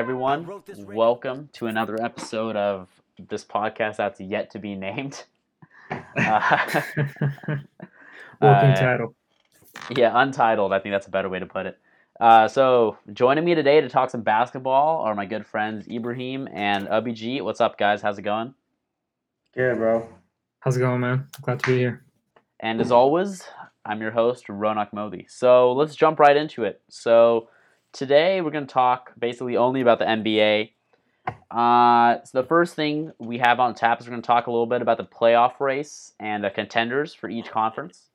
everyone. Welcome to another episode of this podcast that's yet to be named. Uh, Working uh, title. yeah, untitled. I think that's a better way to put it. Uh, so, joining me today to talk some basketball are my good friends Ibrahim and Ubg. What's up, guys? How's it going? Good, bro. How's it going, man? Glad to be here. And as always, I'm your host, Ronak Modi. So let's jump right into it. So today we're going to talk basically only about the NBA. Uh, so the first thing we have on tap is we're going to talk a little bit about the playoff race and the contenders for each conference.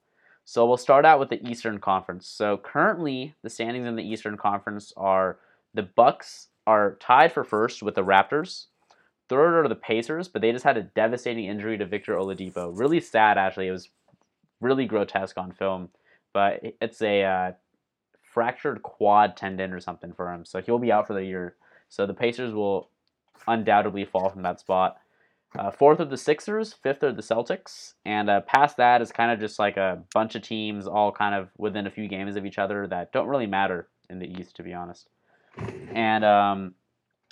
So we'll start out with the Eastern Conference. So currently, the standings in the Eastern Conference are the Bucks are tied for first with the Raptors. Third are the Pacers, but they just had a devastating injury to Victor Oladipo. Really sad, actually. It was really grotesque on film, but it's a uh, fractured quad tendon or something for him, so he'll be out for the year. So the Pacers will undoubtedly fall from that spot. Uh, fourth are the Sixers, fifth are the Celtics, and uh, past that is kind of just like a bunch of teams all kind of within a few games of each other that don't really matter in the East, to be honest. And um,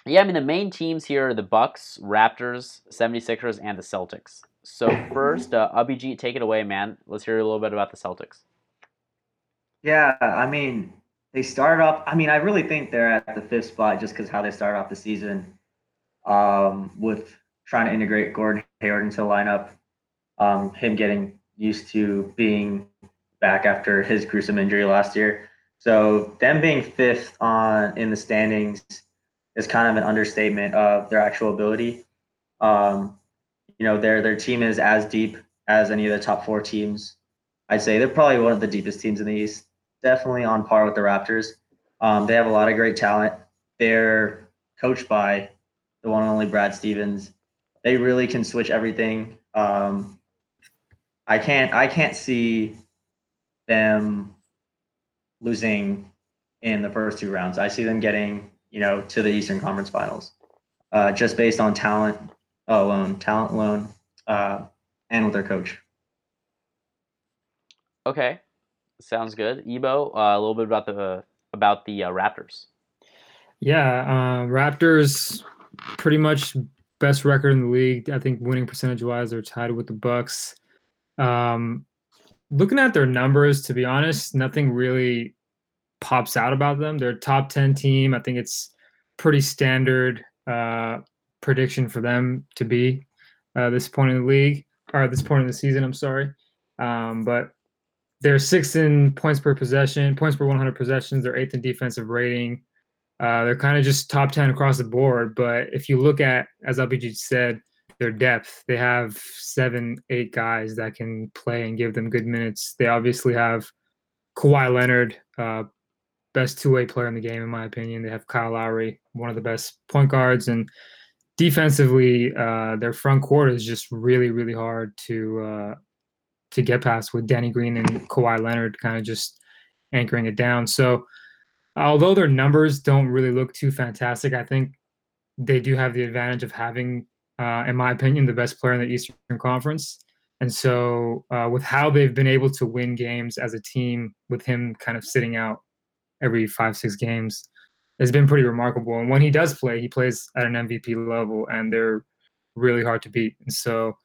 yeah, I mean the main teams here are the Bucks, Raptors, 76ers, and the Celtics. So first, uh, Abhijit, take it away, man. Let's hear a little bit about the Celtics. Yeah, I mean, they started off. I mean, I really think they're at the fifth spot just because how they started off the season, um, with trying to integrate Gordon Hayward into the lineup, um, him getting used to being back after his gruesome injury last year. So them being fifth on in the standings is kind of an understatement of their actual ability. Um, you know, their their team is as deep as any of the top four teams. I'd say they're probably one of the deepest teams in the East. Definitely on par with the Raptors. Um, they have a lot of great talent. They're coached by the one and only Brad Stevens. They really can switch everything. Um, I can't I can't see them losing in the first two rounds. I see them getting you know to the Eastern Conference Finals, uh, just based on talent alone, talent alone, uh, and with their coach. Okay, sounds good. Ebo, uh, a little bit about the about the uh, Raptors. Yeah, uh, Raptors pretty much best record in the league. I think winning percentage wise, they're tied with the Bucks. Um, looking at their numbers, to be honest, nothing really pops out about them. They're a top ten team. I think it's pretty standard uh, prediction for them to be uh, this point in the league or this point in the season. I'm sorry, um, but they're sixth in points per possession, points per 100 possessions. They're eighth in defensive rating. Uh, they're kind of just top 10 across the board. But if you look at, as LPG said, their depth, they have seven, eight guys that can play and give them good minutes. They obviously have Kawhi Leonard, uh, best two way player in the game, in my opinion. They have Kyle Lowry, one of the best point guards. And defensively, uh, their front court is just really, really hard to uh, to get past with Danny Green and Kawhi Leonard kind of just anchoring it down. So, although their numbers don't really look too fantastic, I think they do have the advantage of having, uh, in my opinion, the best player in the Eastern Conference. And so, uh, with how they've been able to win games as a team, with him kind of sitting out every five, six games, has been pretty remarkable. And when he does play, he plays at an MVP level, and they're really hard to beat. And so,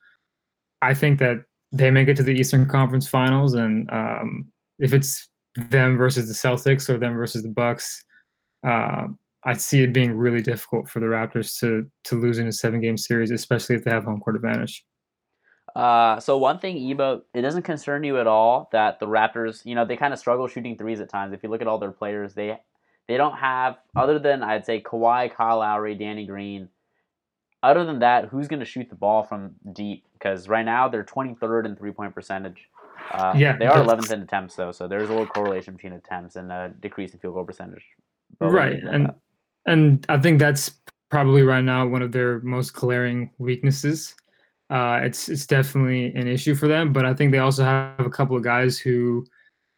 I think that they make it to the Eastern Conference Finals, and um, if it's them versus the Celtics or them versus the Bucks, uh, I see it being really difficult for the Raptors to to lose in a seven game series, especially if they have home court advantage. Uh, so one thing, Ebo, it doesn't concern you at all that the Raptors, you know, they kind of struggle shooting threes at times. If you look at all their players, they they don't have other than I'd say Kawhi, Kyle Lowry, Danny Green. Other than that, who's going to shoot the ball from deep? Because right now they're 23rd in three point percentage. Uh, Yeah, they are that's- 11th in attempts though, so there's a little correlation between attempts and a decrease in field goal percentage. But right, we'll leave it at and that. and I think that's probably right now one of their most glaring weaknesses. Uh, it's it's definitely an issue for them, but I think they also have a couple of guys who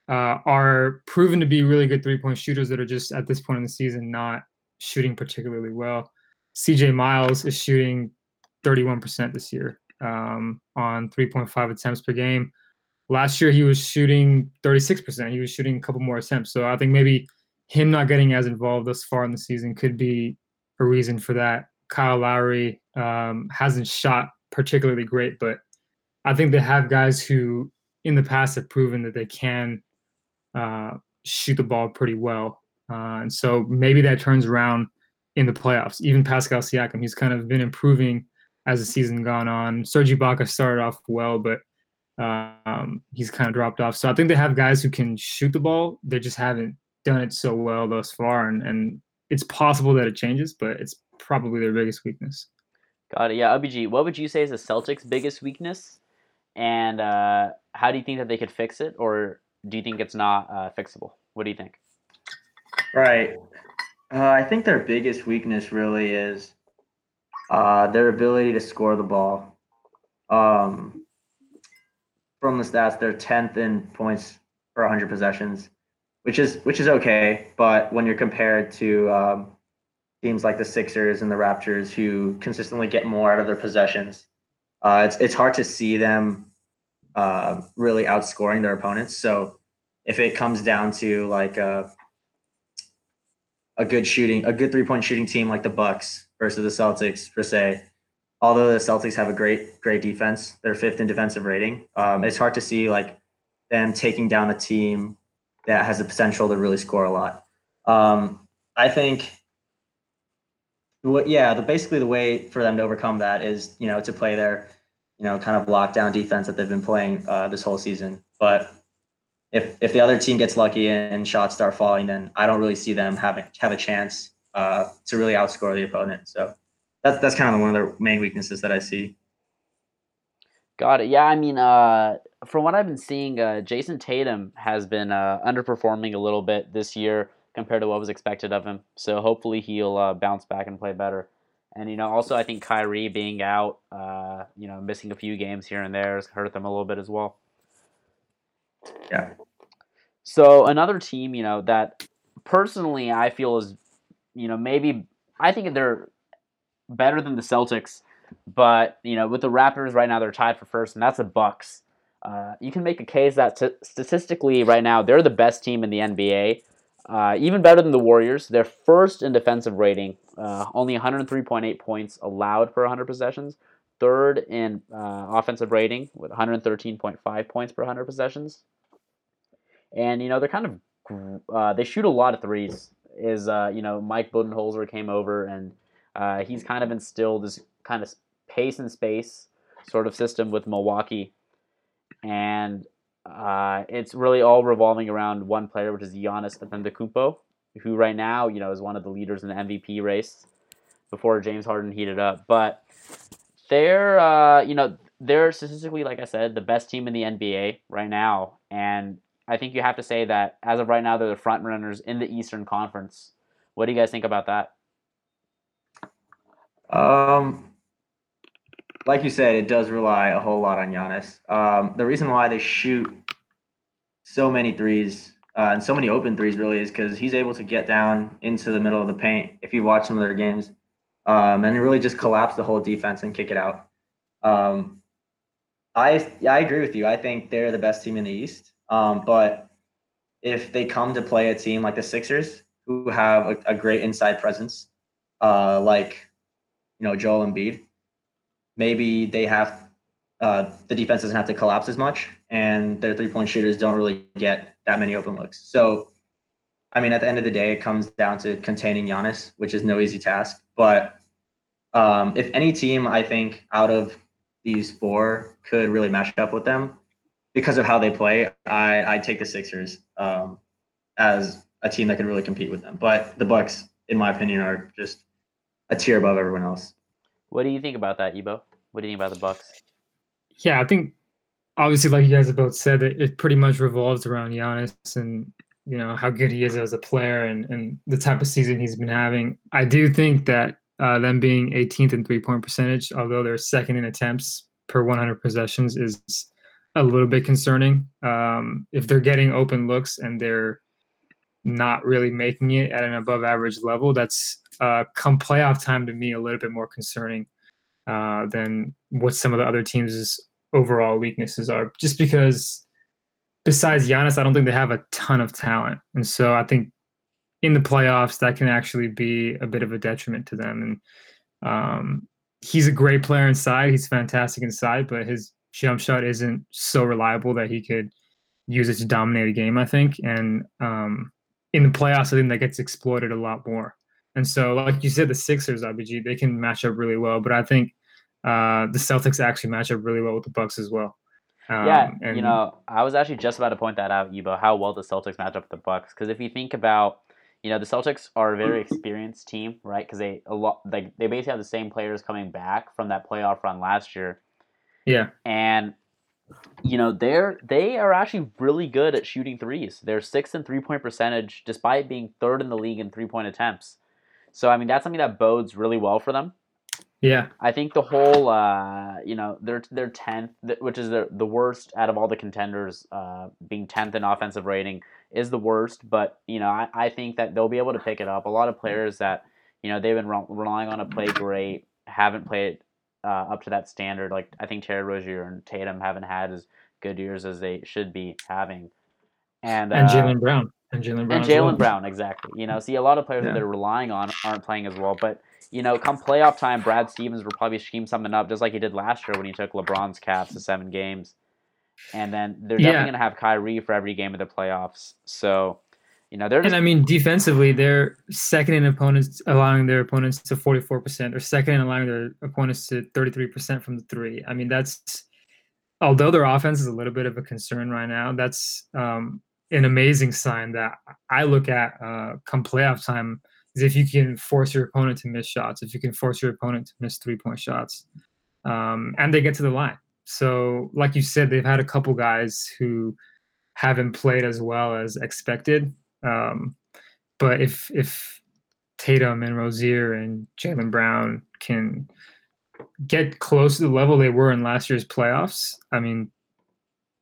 uh, are proven to be really good three point shooters that are just at this point in the season not shooting particularly well. CJ Miles is shooting 31% this year um, on 3.5 attempts per game. Last year he was shooting 36%. He was shooting a couple more attempts. So I think maybe him not getting as involved thus far in the season could be a reason for that. Kyle Lowry um, hasn't shot particularly great, but I think they have guys who in the past have proven that they can uh, shoot the ball pretty well. Uh, and so maybe that turns around in the playoffs. Even Pascal Siakam, he's kind of been improving as the season gone on. Serge Ibaka started off well, but um, he's kind of dropped off. So I think they have guys who can shoot the ball. They just haven't done it so well thus far, and, and it's possible that it changes, but it's probably their biggest weakness. Got it. Yeah, LBG, what would you say is the Celtics' biggest weakness? And uh, how do you think that they could fix it, or do you think it's not uh, fixable? What do you think? Right. Uh, I think their biggest weakness really is uh, their ability to score the ball. Um, from the stats, they're tenth in points per 100 possessions, which is which is okay. But when you're compared to um, teams like the Sixers and the Raptors, who consistently get more out of their possessions, uh, it's it's hard to see them uh, really outscoring their opponents. So if it comes down to like a a good shooting, a good three point shooting team like the Bucks versus the Celtics per se, although the Celtics have a great great defense, they're fifth in defensive rating. Um, it's hard to see like them taking down a team that has the potential to really score a lot. Um, I think what yeah, the basically the way for them to overcome that is you know to play their you know kind of lockdown defense that they've been playing uh, this whole season. But if if the other team gets lucky and shots start falling, then I don't really see them having have a chance uh, to really outscore the opponent. So that's that's kind of one of their main weaknesses that I see. Got it. Yeah, I mean, uh, from what I've been seeing, uh, Jayson Tatum has been uh, underperforming a little bit this year compared to what was expected of him. So hopefully he'll uh, bounce back and play better. And you know, also I think Kyrie being out, uh, you know, missing a few games here and there has hurt them a little bit as well. Yeah. So another team, you know, that personally I feel is, you know, maybe I think they're better than the Celtics, but you know, with the Raptors right now they're tied for first, and that's the Bucks. Uh, you can make a case that t- statistically right now they're the best team in the NBA, uh, even better than the Warriors. They're first in defensive rating, uh, only 103.8 points allowed per 100 possessions. Third in uh, offensive rating with 113.5 points per 100 possessions. And you know they're kind of uh, they shoot a lot of threes. Is uh, you know Mike Budenholzer came over and uh, he's kind of instilled this kind of pace and space sort of system with Milwaukee, and uh, it's really all revolving around one player, which is Giannis Antetokounmpo, who right now you know is one of the leaders in the MVP race before James Harden heated up. But they're uh, you know they're statistically, like I said, the best team in the NBA right now, and I think you have to say that as of right now, they're the front runners in the Eastern Conference. What do you guys think about that? Um, like you said, it does rely a whole lot on Giannis. Um, the reason why they shoot so many threes uh, and so many open threes really is because he's able to get down into the middle of the paint. If you watch some of their games, um, and really just collapse the whole defense and kick it out. Um, I yeah, I agree with you. I think they're the best team in the East. Um, but if they come to play a team like the Sixers, who have a, a great inside presence, uh, like you know Joel Embiid, maybe they have uh, the defense doesn't have to collapse as much, and their three point shooters don't really get that many open looks. So, I mean, at the end of the day, it comes down to containing Giannis, which is no easy task. But um, if any team, I think, out of these four could really match up with them, because of how they play, I I take the Sixers um, as a team that can really compete with them. But the Bucks, in my opinion, are just a tier above everyone else. What do you think about that, Ebo? What do you think about the Bucks? Yeah, I think obviously, like you guys have both said, it, it pretty much revolves around Giannis and you know how good he is as a player and and the type of season he's been having. I do think that uh, them being 18th in three point percentage, although they're second in attempts per 100 possessions, is a little bit concerning. Um, if they're getting open looks and they're not really making it at an above average level, that's uh, come playoff time to me a little bit more concerning uh, than what some of the other teams' overall weaknesses are. Just because, besides Giannis, I don't think they have a ton of talent, and so I think in the playoffs, that can actually be a bit of a detriment to them. And um, he's a great player inside. He's fantastic inside, but his jump shot isn't so reliable that he could use it to dominate a game. I think, and um, in the playoffs, I think that gets exploited a lot more. And so, like you said, the Sixers, IBG, they can match up really well. But I think uh, the Celtics actually match up really well with the Bucks as well. Um, yeah, and, you know, I was actually just about to point that out, Ebo, how well the Celtics match up with the Bucks. Because if you think about, you know, the Celtics are a very experienced team, right? Because they a lot like they basically have the same players coming back from that playoff run last year. Yeah, and you know they're they are actually really good at shooting threes. They're sixth in three point percentage, despite being third in the league in three point attempts. So I mean that's something that bodes really well for them. Yeah, I think the whole, uh, you know, they're they're tenth, which is the the worst out of all the contenders, uh, being tenth in offensive rating is the worst. But you know, I, I think that they'll be able to pick it up. A lot of players that you know they've been re- relying on to play great haven't played uh, up to that standard. Like I think Terry Rozier and Tatum haven't had as good years as they should be having, and and uh, Jaylen Brown and Jaylen Brown and Jaylen well. Brown exactly. You know, see a lot of players yeah. that they're relying on aren't playing as well, but you know, come playoff time, Brad Stevens will probably scheme something up just like he did last year when he took LeBron's Cavs to seven games. And then they're definitely yeah. going to have Kyrie for every game of the playoffs. So, you know, they're just... and I mean defensively, they're second in opponents allowing their opponents to forty four percent, or second in allowing their opponents to thirty three percent from the three. I mean, that's although their offense is a little bit of a concern right now. That's um, an amazing sign that I look at uh, come playoff time is if you can force your opponent to miss shots, if you can force your opponent to miss three point shots, um, and they get to the line. So, like you said, they've had a couple guys who haven't played as well as expected. Um, but if if Tatum and Rozier and Jaylen Brown can get close to the level they were in last year's playoffs, I mean,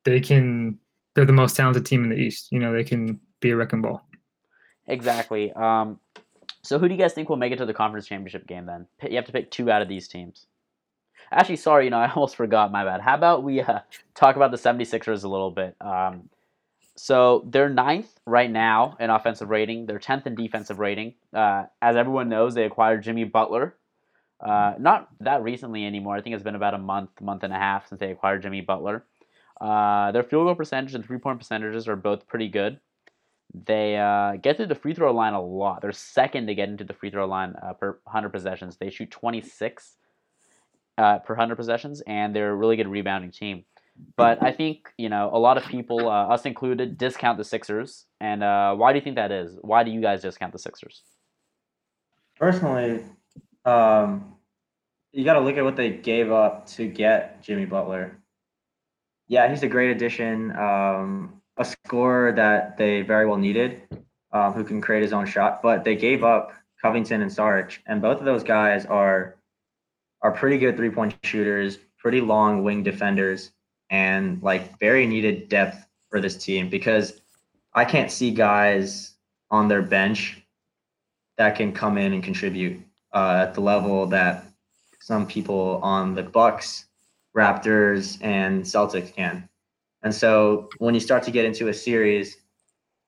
they can. They're the most talented team in the East. You know, they can be a wrecking ball. Exactly. Um, so who do you guys think will make it to the conference championship game then? You have to pick two out of these teams. Actually, sorry, you know, I almost forgot, my bad. How about we uh, talk about the 76ers a little bit? Um, so they're ninth right now in offensive rating. They're 10th in defensive rating. Uh, as everyone knows, they acquired Jimmy Butler. Uh, not that recently anymore. I think it's been about a month, month and a half since they acquired Jimmy Butler. Uh, their field goal percentage and three point percentages are both pretty good. They uh, get to the free throw line a lot. They're second to get into the free throw line uh, per 100 possessions. They shoot 26 uh, per 100 possessions, and they're a really good rebounding team. But I think, you know, a lot of people, uh, us included, discount the Sixers. And uh, why do you think that is? Why do you guys discount the Sixers? Personally, um, you got to look at what they gave up to get Jimmy Butler. Yeah, he's a great addition. Um, a scorer that they very well needed, um, who can create his own shot. But they gave up Covington and Saric, and both of those guys are are pretty good three point shooters, pretty long wing defenders, and like very needed depth for this team because I can't see guys on their bench that can come in and contribute uh, at the level that some people on the Bucks, Raptors, and Celtics can. And so when you start to get into a series,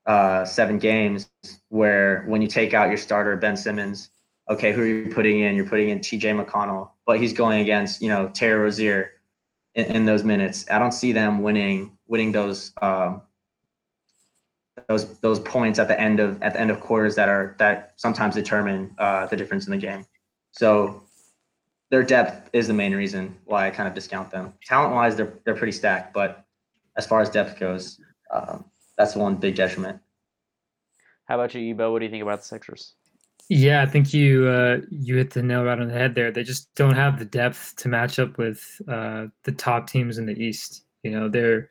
uh, seven games, where when you take out your starter Ben Simmons, okay, who are you putting in? You're putting in T.J. McConnell, but he's going against you know Terry Rozier in, in those minutes. I don't see them winning winning those um, those those points at the end of at the end of quarters that are that sometimes determine uh, the difference in the game. So their depth is the main reason why I kind of discount them. Talent wise, they're they're pretty stacked, but as far as depth goes, um, that's one big detriment. How about you, Ebo? What do you think about the Sixers? Yeah, I think you uh, you hit the nail right on the head there. They just don't have the depth to match up with uh, the top teams in the East. You know, they're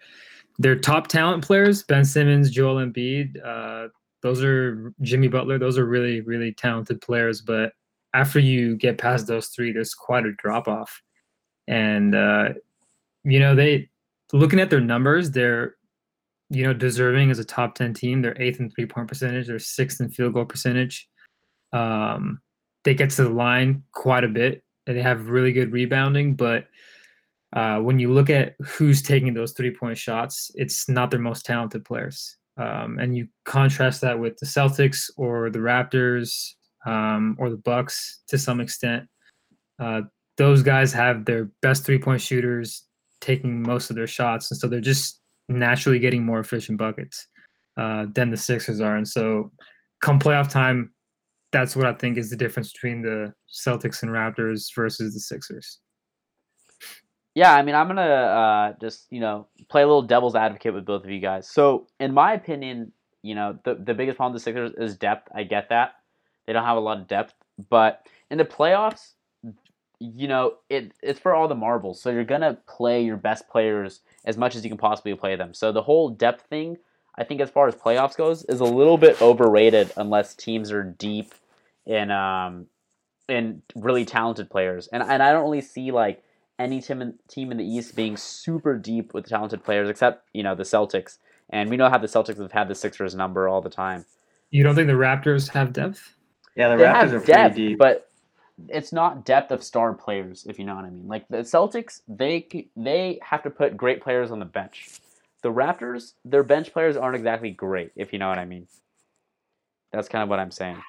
they're top talent players. Ben Simmons, Joel Embiid, uh, those are Jimmy Butler. Those are really really talented players. But after you get past those three, there's quite a drop off. And uh, you know they looking at their numbers, they're you know deserving as a top ten team. They're eighth in three point percentage. They're sixth in field goal percentage. Um, they get to the line quite a bit, and they have really good rebounding. But uh, when you look at who's taking those three point shots, it's not their most talented players. Um, and you contrast that with the Celtics or the Raptors um, or the Bucks to some extent. Uh, those guys have their best three point shooters taking most of their shots, and so they're just naturally getting more efficient buckets uh, than the Sixers are. And so, come playoff time, that's what I think is the difference between the Celtics and Raptors versus the Sixers. Yeah, I mean, I'm gonna uh, just you know play a little devil's advocate with both of you guys. So, in my opinion, you know, the the biggest problem with the Sixers is depth. I get that they don't have a lot of depth, but in the playoffs, you know, it it's for all the marbles. So you're gonna play your best players as much as you can possibly play them. So the whole depth thing, I think, as far as playoffs goes, is a little bit overrated unless teams are deep in um in really talented players. And and I don't really see like any team in, team in the East being super deep with talented players, except you know the Celtics. And we know how the Celtics have had the Sixers number all the time. You don't think the Raptors have depth? Yeah, the they Raptors have are depth, pretty deep. but it's not depth of star players, if you know what I mean. Like the Celtics, they they have to put great players on the bench. The Raptors, their bench players aren't exactly great, if you know what I mean. That's kind of what I'm saying.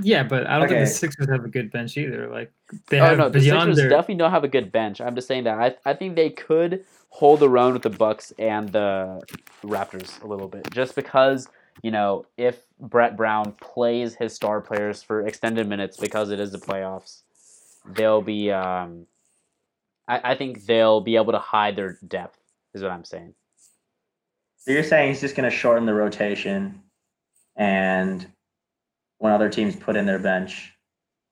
Yeah, but I don't think the Sixers have a good bench either. Like they Oh have no, the beyond Sixers their definitely don't have a good bench. I'm just saying that I I think they could hold their own with the Bucks and the Raptors a little bit, just because you know if Brett Brown plays his star players for extended minutes because it is the playoffs, they'll be. Um, I, I think they'll be able to hide their depth. Is what I'm saying. So you're saying he's just going to shorten the rotation, and when other teams put in their bench,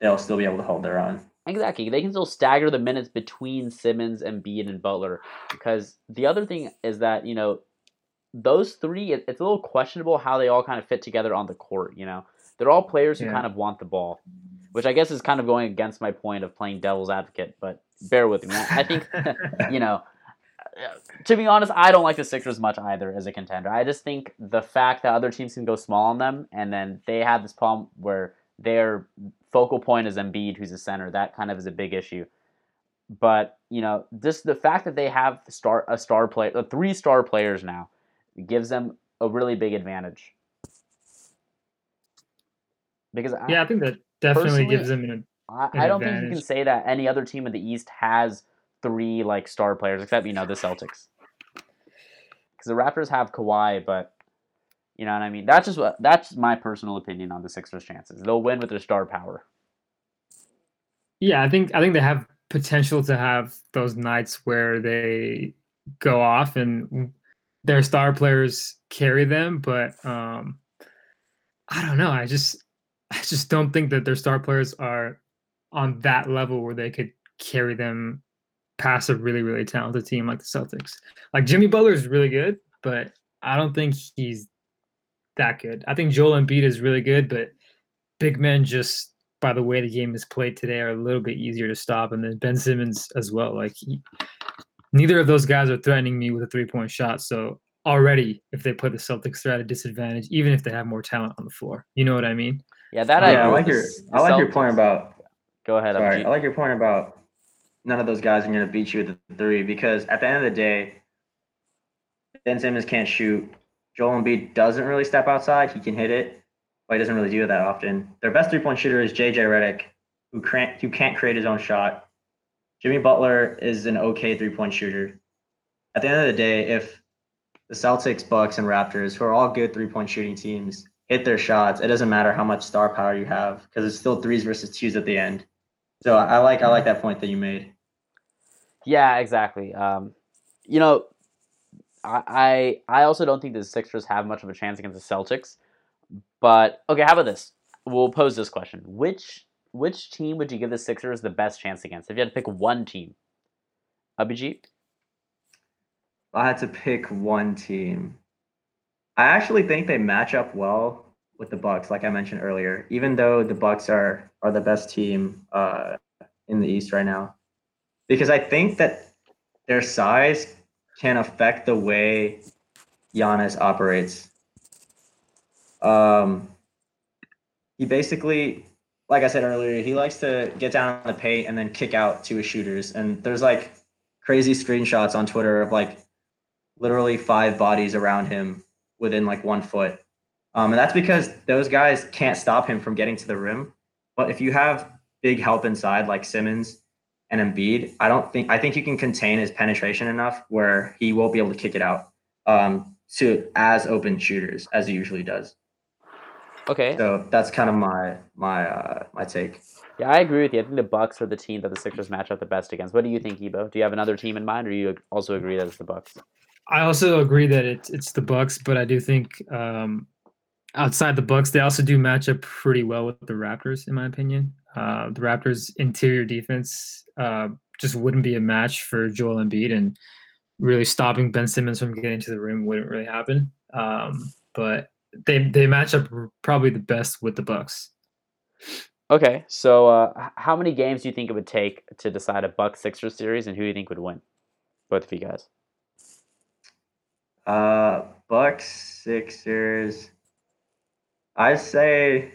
they'll still be able to hold their own. Exactly. They can still stagger the minutes between Simmons and Embiid and Butler because the other thing is that, you know, those three, it- it's a little questionable how they all kind of fit together on the court, you know. They're all players who Yeah. kind of want the ball, which I guess is kind of going against my point of playing devil's advocate, but bear with me. I think, you know, uh, to be honest, I don't like the Sixers much either as a contender. I just think the fact that other teams can go small on them and then they have this problem where their focal point is Embiid, who's a center. That kind of is a big issue. But you know, just the fact that they have star a star player, uh, three star players now, gives them a really big advantage. Because I, yeah, I think that definitely gives them an I, an I don't think you can say that any other team in the East has three like star players, except you know the Celtics. Because the Raptors have Kawhi, but you know what I mean. That's just what that's my personal opinion on the Sixers' chances. They'll win with their star power. Yeah, I think I think they have potential to have those nights where they go off and their star players carry them, but um I don't know. I just I just don't think that their star players are on that level where they could carry them past a really really talented team like the Celtics. Like Jimmy Butler is really good, but I don't think he's that good. I think Joel Embiid is really good, but big men just by the way the game is played today are a little bit easier to stop and then Ben Simmons as well. Like he, neither of those guys are threatening me with a three-point shot. So already if they put the Celtics they're at a disadvantage even if they have more talent on the floor. You know what I mean? Yeah, that I yeah, I agree like your the S- I the like your point about Go ahead. sorry. I like your point about none of those guys are going to beat you with the three because at the end of the day, Ben Simmons can't shoot. Joel Embiid doesn't really step outside. He can hit it, but he doesn't really do it that often. Their best three point shooter is JJ Redick, who can't who can't create his own shot. Jimmy Butler is an okay three point shooter. At the end of the day, if the Celtics, Bucks, and Raptors, who are all good three point shooting teams, hit their shots, it doesn't matter how much star power you have because it's still threes versus twos at the end. So I like I like that point that you made. Yeah, exactly. Um, you know, I I also don't think the Sixers have much of a chance against the Celtics. But okay, how about this? We'll pose this question: Which which team would you give the Sixers the best chance against? If you had to pick one team, Abhijit. I had to pick one team, I actually think they match up well with the Bucks, like I mentioned earlier. Even though the Bucks are are the best team uh, in the East right now, because I think that their size can affect the way Giannis operates. Um, he basically, like I said earlier, he likes to get down on the paint and then kick out to his shooters. And there's like crazy screenshots on Twitter of like literally five bodies around him within like one foot. Um, and that's because those guys can't stop him from getting to the rim. But if you have big help inside like Simmons and Embiid, I don't think I think you can contain his penetration enough where he won't be able to kick it out um, to as open shooters as he usually does. Okay. So that's kind of my my uh, my take. Yeah, I agree with you. I think the Bucks are the team that the Sixers match up the best against. What do you think, Ebo? Do you have another team in mind, or do you also agree that it's the Bucks? I also agree that it's it's the Bucks, but I do think um, outside the Bucks, they also do match up pretty well with the Raptors, in my opinion. Uh, the Raptors' interior defense uh, just wouldn't be a match for Joel Embiid, and really stopping Ben Simmons from getting to the rim wouldn't really happen. Um, but they they match up probably the best with the Bucks. Okay, so uh, how many games do you think it would take to decide a Bucks Sixers series, and who do you think would win? Both of you guys. Uh, Bucks Sixers. I say.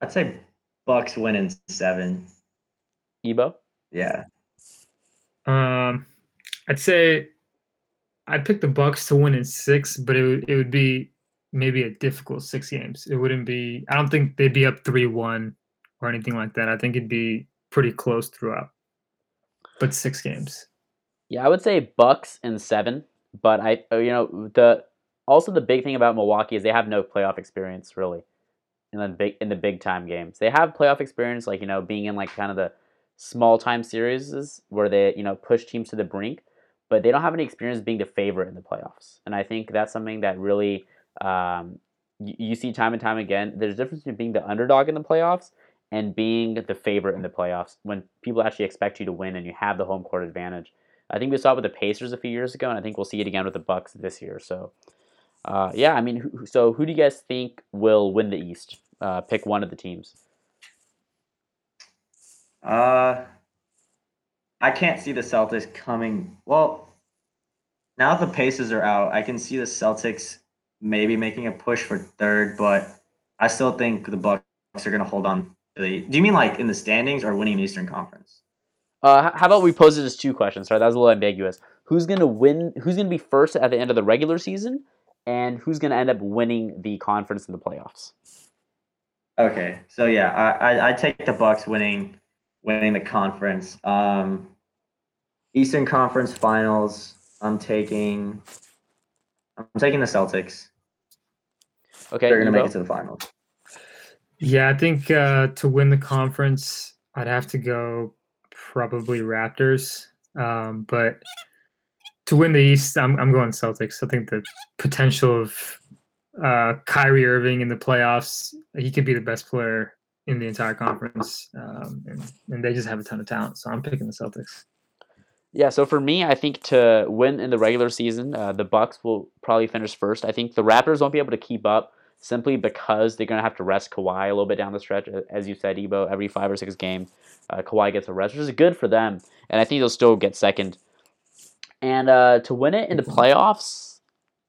I'd say Bucks win in seven. Ebo. Yeah. Um, I'd say I'd pick the Bucks to win in six, but it it would be maybe a difficult six games. It wouldn't be. I don't think they'd be up three one or anything like that. I think it'd be pretty close throughout, but six games. Yeah, I would say Bucks in seven, but I oh, you know the also the big thing about Milwaukee is they have no playoff experience really in the big in the big time games. They have playoff experience like you know being in like kind of the small time series where they you know push teams to the brink, but they don't have any experience being the favorite in the playoffs. And I think that's something that really um, you, you see time and time again. There's a difference between being the underdog in the playoffs and being the favorite in the playoffs when people actually expect you to win and you have the home court advantage. I think we saw it with the Pacers a few years ago, and I think we'll see it again with the Bucks this year. So, uh, yeah, I mean, who, so who do you guys think will win the East? Uh, pick one of the teams. Uh, I can't see the Celtics coming. Well, now the Pacers are out, I can see the Celtics maybe making a push for third, but I still think the Bucks are going to hold on. To the, do you mean like in the standings or winning the Eastern Conference? Uh, how about we pose it as two questions? Sorry, that was a little ambiguous. Who's going to win? Who's going to be first at the end of the regular season, and who's going to end up winning the conference in the playoffs? Okay, so yeah, I I, I take the Bucks winning winning the conference. Um, Eastern Conference Finals. I'm taking. I'm taking the Celtics. Okay, They're gonna Ebo? make it to the finals. Yeah, I think uh, to win the conference, I'd have to go probably Raptors. Um, but to win the East, I'm, I'm going Celtics. I think the potential of uh, Kyrie Irving in the playoffs, he could be the best player in the entire conference. Um, and, and they just have a ton of talent. So I'm picking the Celtics. Yeah, so for me, I think to win in the regular season, uh, the Bucks will probably finish first. I think the Raptors won't be able to keep up simply because they're going to have to rest Kawhi a little bit down the stretch. As you said, Ebo, every five or six games, uh, Kawhi gets a rest, which is good for them. And I think they'll still get second. And uh, to win it in the playoffs,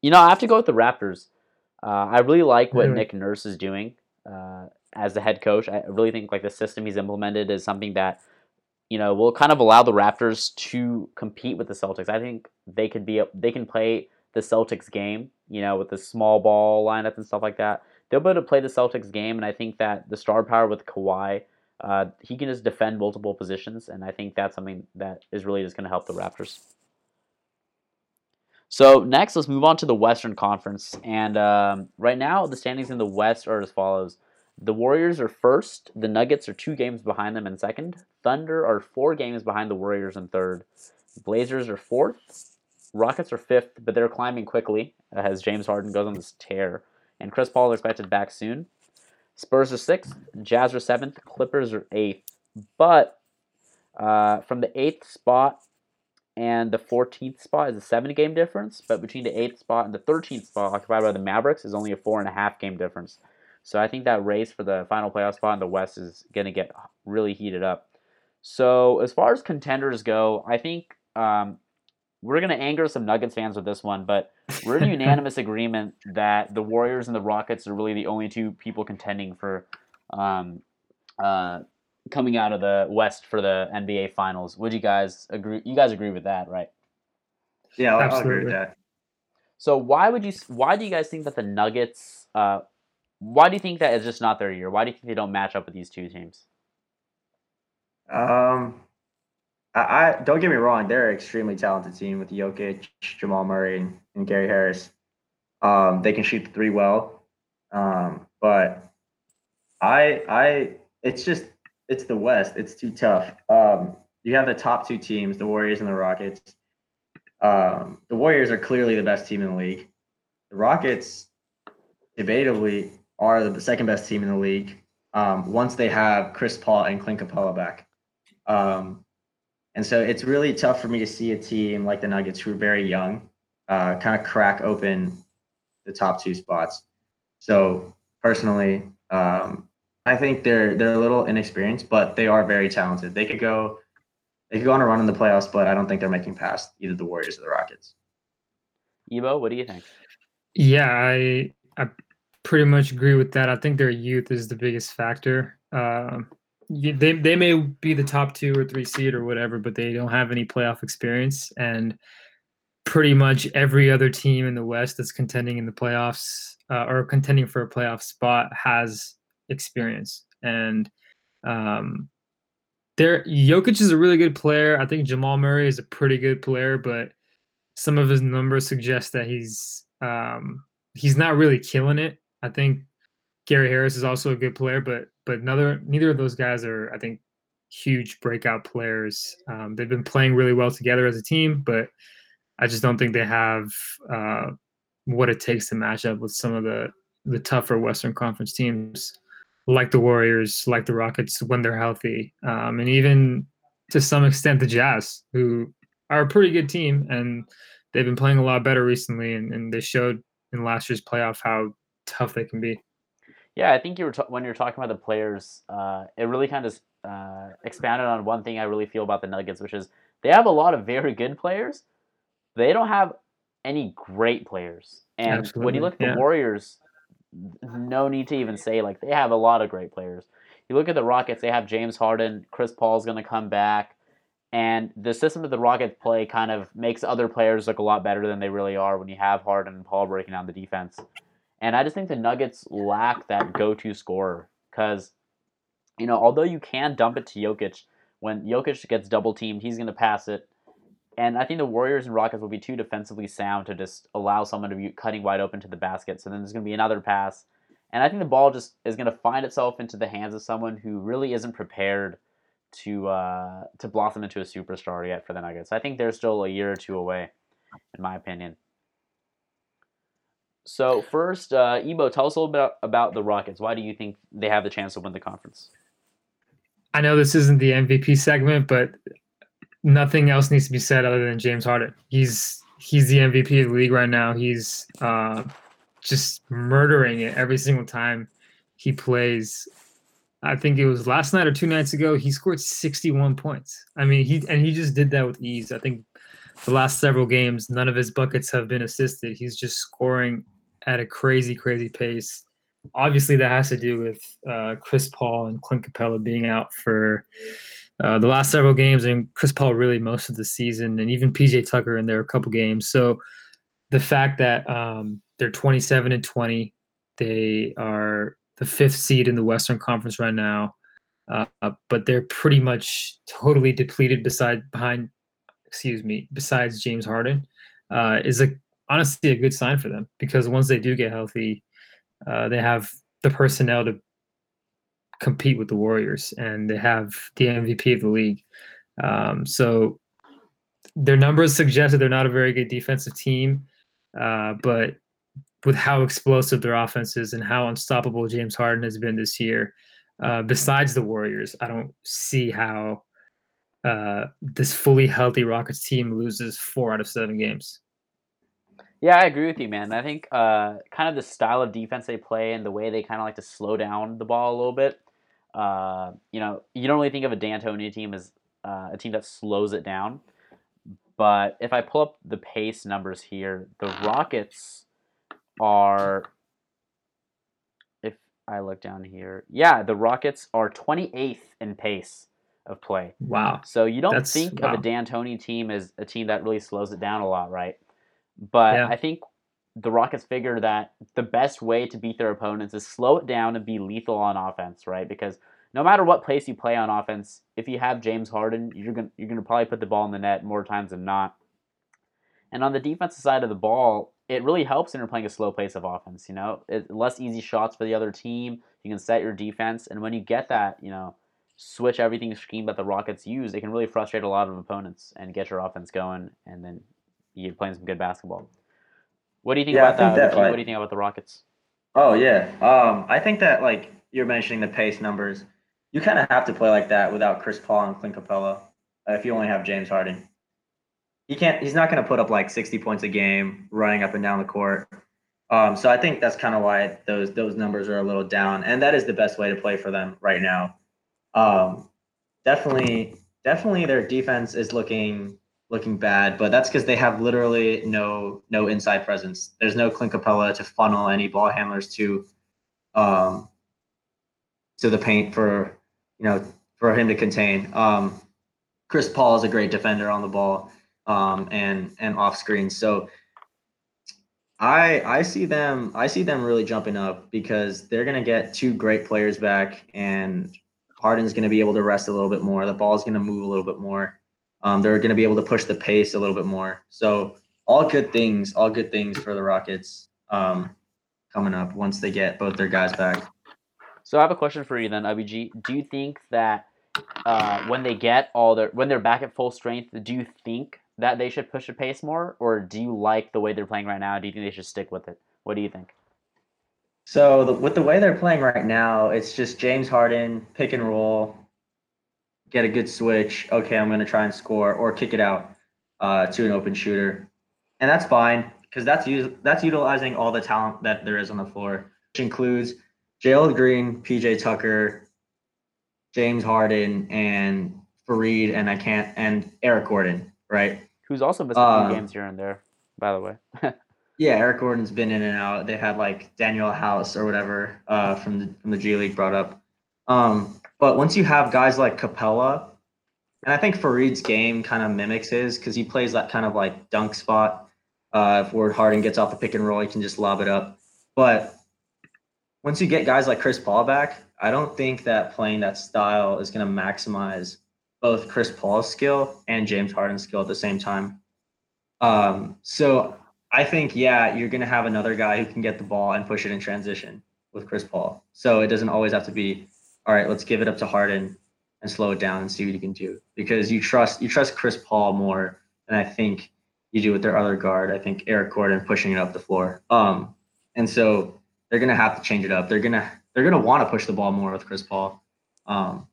you know, I have to go with the Raptors. Uh, I really like what? Nick Nurse is doing uh, as the head coach. I really think like the system he's implemented is something that you know will kind of allow the Raptors to compete with the Celtics. I think they could be they can play the Celtics game, you know, with the small ball lineup and stuff like that. They'll be able to play the Celtics game, and I think that the star power with Kawhi, uh, he can just defend multiple positions, and I think that's something that is really just going to help the Raptors. So next, let's move on to the Western Conference, and um, right now the standings in the West are as follows: the Warriors are first, the Nuggets are two games behind them in second, Thunder are four games behind the Warriors in third, Blazers are fourth, Rockets are fifth, but they're climbing quickly as James Harden goes on this tear, and Chris Paul is expected back soon. Spurs are sixth, Jazz are seventh, Clippers are eighth, but uh, from the eighth spot and the 14th spot is a seven game difference, but between the eighth spot and the 13th spot occupied by the Mavericks is only a four and a half game difference. So I think that race for the final playoff spot in the West is going to get really heated up. So as far as contenders go, I think um, we're going to anger some Nuggets fans with this one, but we're in unanimous agreement that the Warriors and the Rockets are really the only two people contending for um, uh, coming out of the West for the NBA Finals. Would you guys agree? You guys agree with that, right? Yeah, I'll, I'll agree Absolutely. with that. So why would you? Why do you guys think that the Nuggets? Uh, why do you think that is just not their year? Why do you think they don't match up with these two teams? Um, I, I don't get me wrong; they're an extremely talented team with Jokic, Jamal Murray, and, and Gary Harris. Um, they can shoot the three well, um, but I, I, it's just it's the West. It's too tough. Um, you have the top two teams, the Warriors and the Rockets. Um, the Warriors are clearly the best team in the league. The Rockets, debatably, are the second best team in the league. Um, once they have Chris Paul and Clint Capela back. Um, and so it's really tough for me to see a team like the Nuggets, who are very young, uh, kind of crack open the top two spots. So personally, um, I think they're they're a little inexperienced, but they are very talented. They could go they could go on a run in the playoffs, but I don't think they're making past either the Warriors or the Rockets. Ebo, what do you think? Yeah, I I pretty much agree with that. I think their youth is the biggest factor. You, they they may be the top two or three seed or whatever, but they don't have any playoff experience, and pretty much every other team in the West that's contending in the playoffs uh, or contending for a playoff spot has experience. And um, there, Jokic is a really good player. I think Jamal Murray is a pretty good player, but some of his numbers suggest that he's um, he's not really killing it. I think Gary Harris is also a good player, but but neither neither of those guys are, I think, huge breakout players. Um, they've been playing really well together as a team, but I just don't think they have uh, what it takes to match up with some of the the tougher Western Conference teams, like the Warriors, like the Rockets when they're healthy, um, and even to some extent the Jazz, who are a pretty good team and they've been playing a lot better recently, and, and they showed in last year's playoff how tough they can be. Yeah, I think you were ta- when you're talking about the players, uh, it really kind of uh, expanded on one thing I really feel about the Nuggets, which is they have a lot of very good players. They don't have any great players, and Absolutely, when you look at the yeah. Warriors, no need to even say like they have a lot of great players. You look at the Rockets; they have James Harden, Chris Paul's going to come back, and the system that the Rockets play kind of makes other players look a lot better than they really are when you have Harden and Paul breaking down the defense. And I just think the Nuggets lack that go-to scorer because, you know, although you can dump it to Jokic, when Jokic gets double teamed, he's going to pass it. And I think the Warriors and Rockets will be too defensively sound to just allow someone to be cutting wide open to the basket. So then there's going to be another pass. And I think the ball just is going to find itself into the hands of someone who really isn't prepared to uh, to blossom into a superstar yet for the Nuggets. I think they're still a year or two away, in my opinion. So first, uh, Ebo, tell us a little bit about the Rockets. Why do you think they have the chance to win the conference? I know this isn't the MVP segment, but nothing else needs to be said other than James Harden. He's he's the MVP of the league right now. He's uh, just murdering it every single time he plays. I think it was last night or two nights ago. He scored 61 points. I mean, he and he just did that with ease. I think the last several games, none of his buckets have been assisted. He's just scoring at a crazy, crazy pace. Obviously, that has to do with uh, Chris Paul and Clint Capela being out for uh, the last several games, and Chris Paul really most of the season, and even PJ Tucker in there a couple games. So the fact that um, they're 27 and 20, they are the fifth seed in the Western Conference right now, uh, but they're pretty much totally depleted beside behind, excuse me, besides James Harden, uh, is a honestly a good sign for them because once they do get healthy, uh, they have the personnel to compete with the Warriors, and they have the MVP of the league. Um, so their numbers suggest that they're not a very good defensive team, uh, but with how explosive their offense is and how unstoppable James Harden has been this year, uh, besides the Warriors, I don't see how uh, this fully healthy Rockets team loses four out of seven games. Yeah, I agree with you, man. I think uh, kind of the style of defense they play and the way they kind of like to slow down the ball a little bit. Uh, you know, you don't really think of a D'Antoni team as uh, a team that slows it down. But if I pull up the pace numbers here, the Rockets are. If I look down here, yeah, the Rockets are 28th in pace of play. Wow. So you don't That's- think wow. of a D'Antoni team as a team that really slows it down a lot, right? But Yeah. I think the Rockets figure that the best way to beat their opponents is slow it down and be lethal on offense, right? Because no matter what place you play on offense, if you have James Harden, you're gonna you're gonna probably put the ball in the net more times than not. And on the defensive side of the ball, it really helps when you're playing a slow pace of offense. You know, it, less easy shots for the other team. You can set your defense, and when you get that, you know, switch everything scheme that the Rockets use, it can really frustrate a lot of opponents and get your offense going, and then you're playing some good basketball. What do you think Yeah, about that? think that, what like- do you think about the Rockets? Oh yeah. Um, I think that like you're mentioning the pace numbers, you kind of have to play like that without Chris Paul and Clint Capela. Uh, if you only have James Harden, he can't. He's not going to put up like 60 points a game running up and down the court. Um, so I think that's kind of why those those numbers are a little down, and that is the best way to play for them right now. Um, definitely, definitely, their defense is looking looking bad, but that's because they have literally no no inside presence. There's no Clint Capela to funnel any ball handlers to um to the paint for you know for him to contain. Um Chris Paul is a great defender on the ball um and and off screen. So I I see them I see them really jumping up because they're gonna get two great players back and Harden's gonna be able to rest a little bit more. The ball's gonna move a little bit more. Um, they're going to be able to push the pace a little bit more. So all good things, all good things for the Rockets um, coming up once they get both their guys back. So I have a question for you then, WG. Do you think that uh, when they get all their when they're back at full strength, do you think that they should push the pace more, or do you like the way they're playing right now? Do you think they should stick with it? What do you think? So the, with the way they're playing right now, it's just James Harden pick and roll, get a good switch. Okay, I'm going to try and score or kick it out uh, to an open shooter, and that's fine because that's us- that's utilizing all the talent that there is on the floor, which includes Jalen Green, PJ Tucker, James Harden, and Faried, and I can't and Eric Gordon, right? Who's also missed a few games here and there, by the way. Yeah, Eric Gordon's been in and out. They had like Danuel House or whatever uh, from the from the G League brought up. Um, but once you have guys like Capela, and I think Faried's game kind of mimics his because he plays that kind of like dunk spot. Uh, if Ward Harden gets off the pick and roll, he can just lob it up. But once you get guys like Chris Paul back, I don't think that playing that style is going to maximize both Chris Paul's skill and James Harden's skill at the same time. Um, so I think, yeah, you're going to have another guy who can get the ball and push it in transition with Chris Paul. So it doesn't always have to be, all right, let's give it up to Harden and slow it down and see what he can do because you trust you trust Chris Paul more than I think you do with their other guard. I think Eric Gordon pushing it up the floor. Um, and so they're going to have to change it up. They're going to they're going to want to push the ball more with Chris Paul. Um,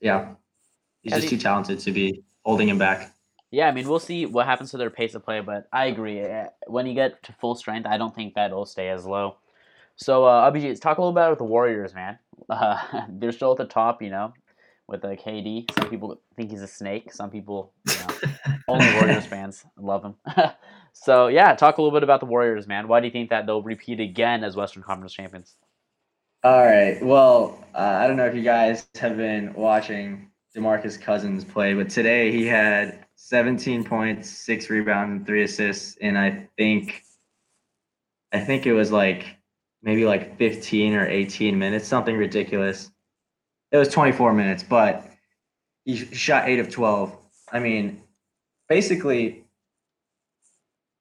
yeah, he's just too talented to be holding him back. Yeah, I mean, we'll see what happens to their pace of play, but I agree. eh, When you get to full strength, I don't think that it'll stay as low. So, uh, Abhijit, let's talk a little bit about the Warriors, man. Uh, they're still at the top, you know, with uh, KD. Some people think he's a snake. Some people, you know, only Warriors fans love him. so, yeah, talk a little bit about the Warriors, man. Why do you think that they'll repeat again as Western Conference champions? All right. Well, uh, I don't know if you guys have been watching DeMarcus Cousins play, but today he had 17 points, six rebounds, and three assists, and I think, I think it was like maybe like 15 or 18 minutes, something ridiculous. It was 24 minutes, but he shot eight of 12. I mean, basically,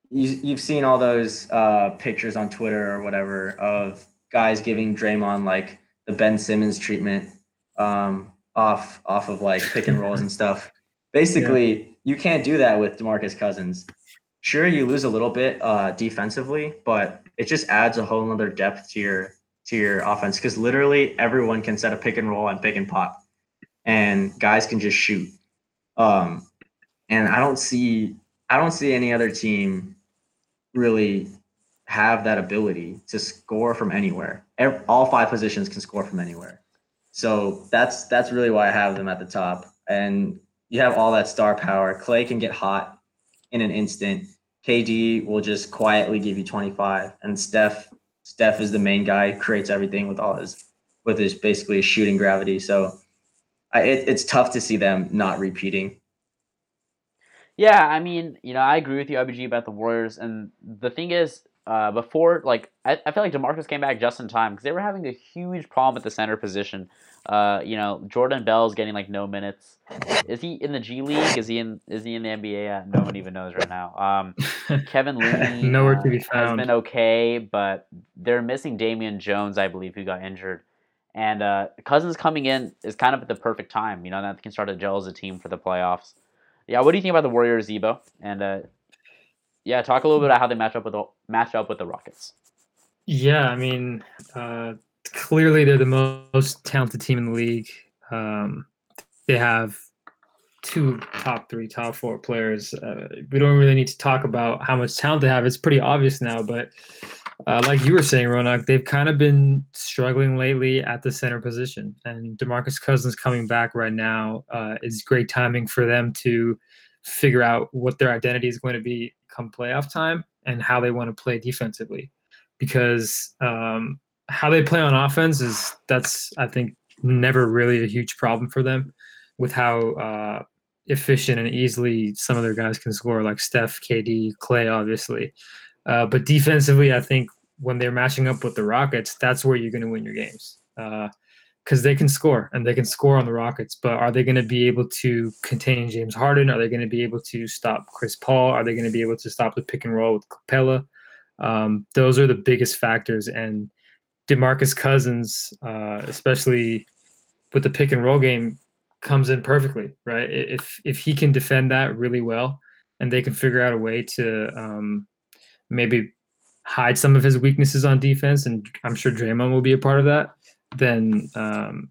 you, you've seen all those uh, pictures on Twitter or whatever of guys giving Draymond like the Ben Simmons treatment um, off off of like pick and rolls and stuff. Basically, you can't do that with DeMarcus Cousins. Sure, you lose a little bit uh, defensively, but it just adds a whole nother depth to your to your offense because literally everyone can set a pick and roll and pick and pop, and guys can just shoot. Um, and I don't see I don't see any other team really have that ability to score from anywhere. Ev- all five positions can score from anywhere. So that's that's really why I have them at the top. And you have all that star power. Clay can get hot in an instant. KD will just quietly give you 25. And Steph Steph is the main guy, creates everything with all his with his basically his shooting gravity. So I, it, it's tough to see them not repeating. Yeah, I mean, you know, I agree with you, IBG, about the Warriors. And the thing is, uh, uh, before like I, I feel like Demarcus came back just in time because they were having a huge problem at the center position. Uh, you know, Jordan Bell's getting like no minutes. Is he in the G League? Is he in is he in the NBA? Uh, no one even knows right now. Um, Kevon Looney Nowhere to be found. has been okay, but they're missing Damian Jones, I believe, who got injured. And uh, Cousins coming in is kind of at the perfect time. You know, that can start to gel as a team for the playoffs. Yeah, what do you think about the Warriors, Zebo? And uh, yeah, talk a little bit about how they match up with the match up with the Rockets. Yeah, I mean, uh, clearly they're the most talented team in the league. Um, they have two top three, top four players. Uh, we don't really need to talk about how much talent they have. It's pretty obvious now. But uh, like you were saying, Ronak, they've kind of been struggling lately at the center position. And Demarcus Cousins coming back right now uh, is great timing for them to figure out what their identity is going to be come playoff time and how they want to play defensively. Because um, how they play on offense is that's I think never really a huge problem for them with how uh, efficient and easily some of their guys can score, like Steph, KD, Clay, obviously. Uh, but defensively, I think when they're matching up with the Rockets, that's where you're going to win your games because they can score and they can score on the Rockets. But are they going to be able to contain James Harden? Are they going to be able to stop Chris Paul? Are they going to be able to stop the pick and roll with Capela? Um, those are the biggest factors. And Demarcus Cousins, uh, especially with the pick and roll game, comes in perfectly, right? If if he can defend that really well, and they can figure out a way to um, maybe hide some of his weaknesses on defense, and I'm sure Draymond will be a part of that, then um,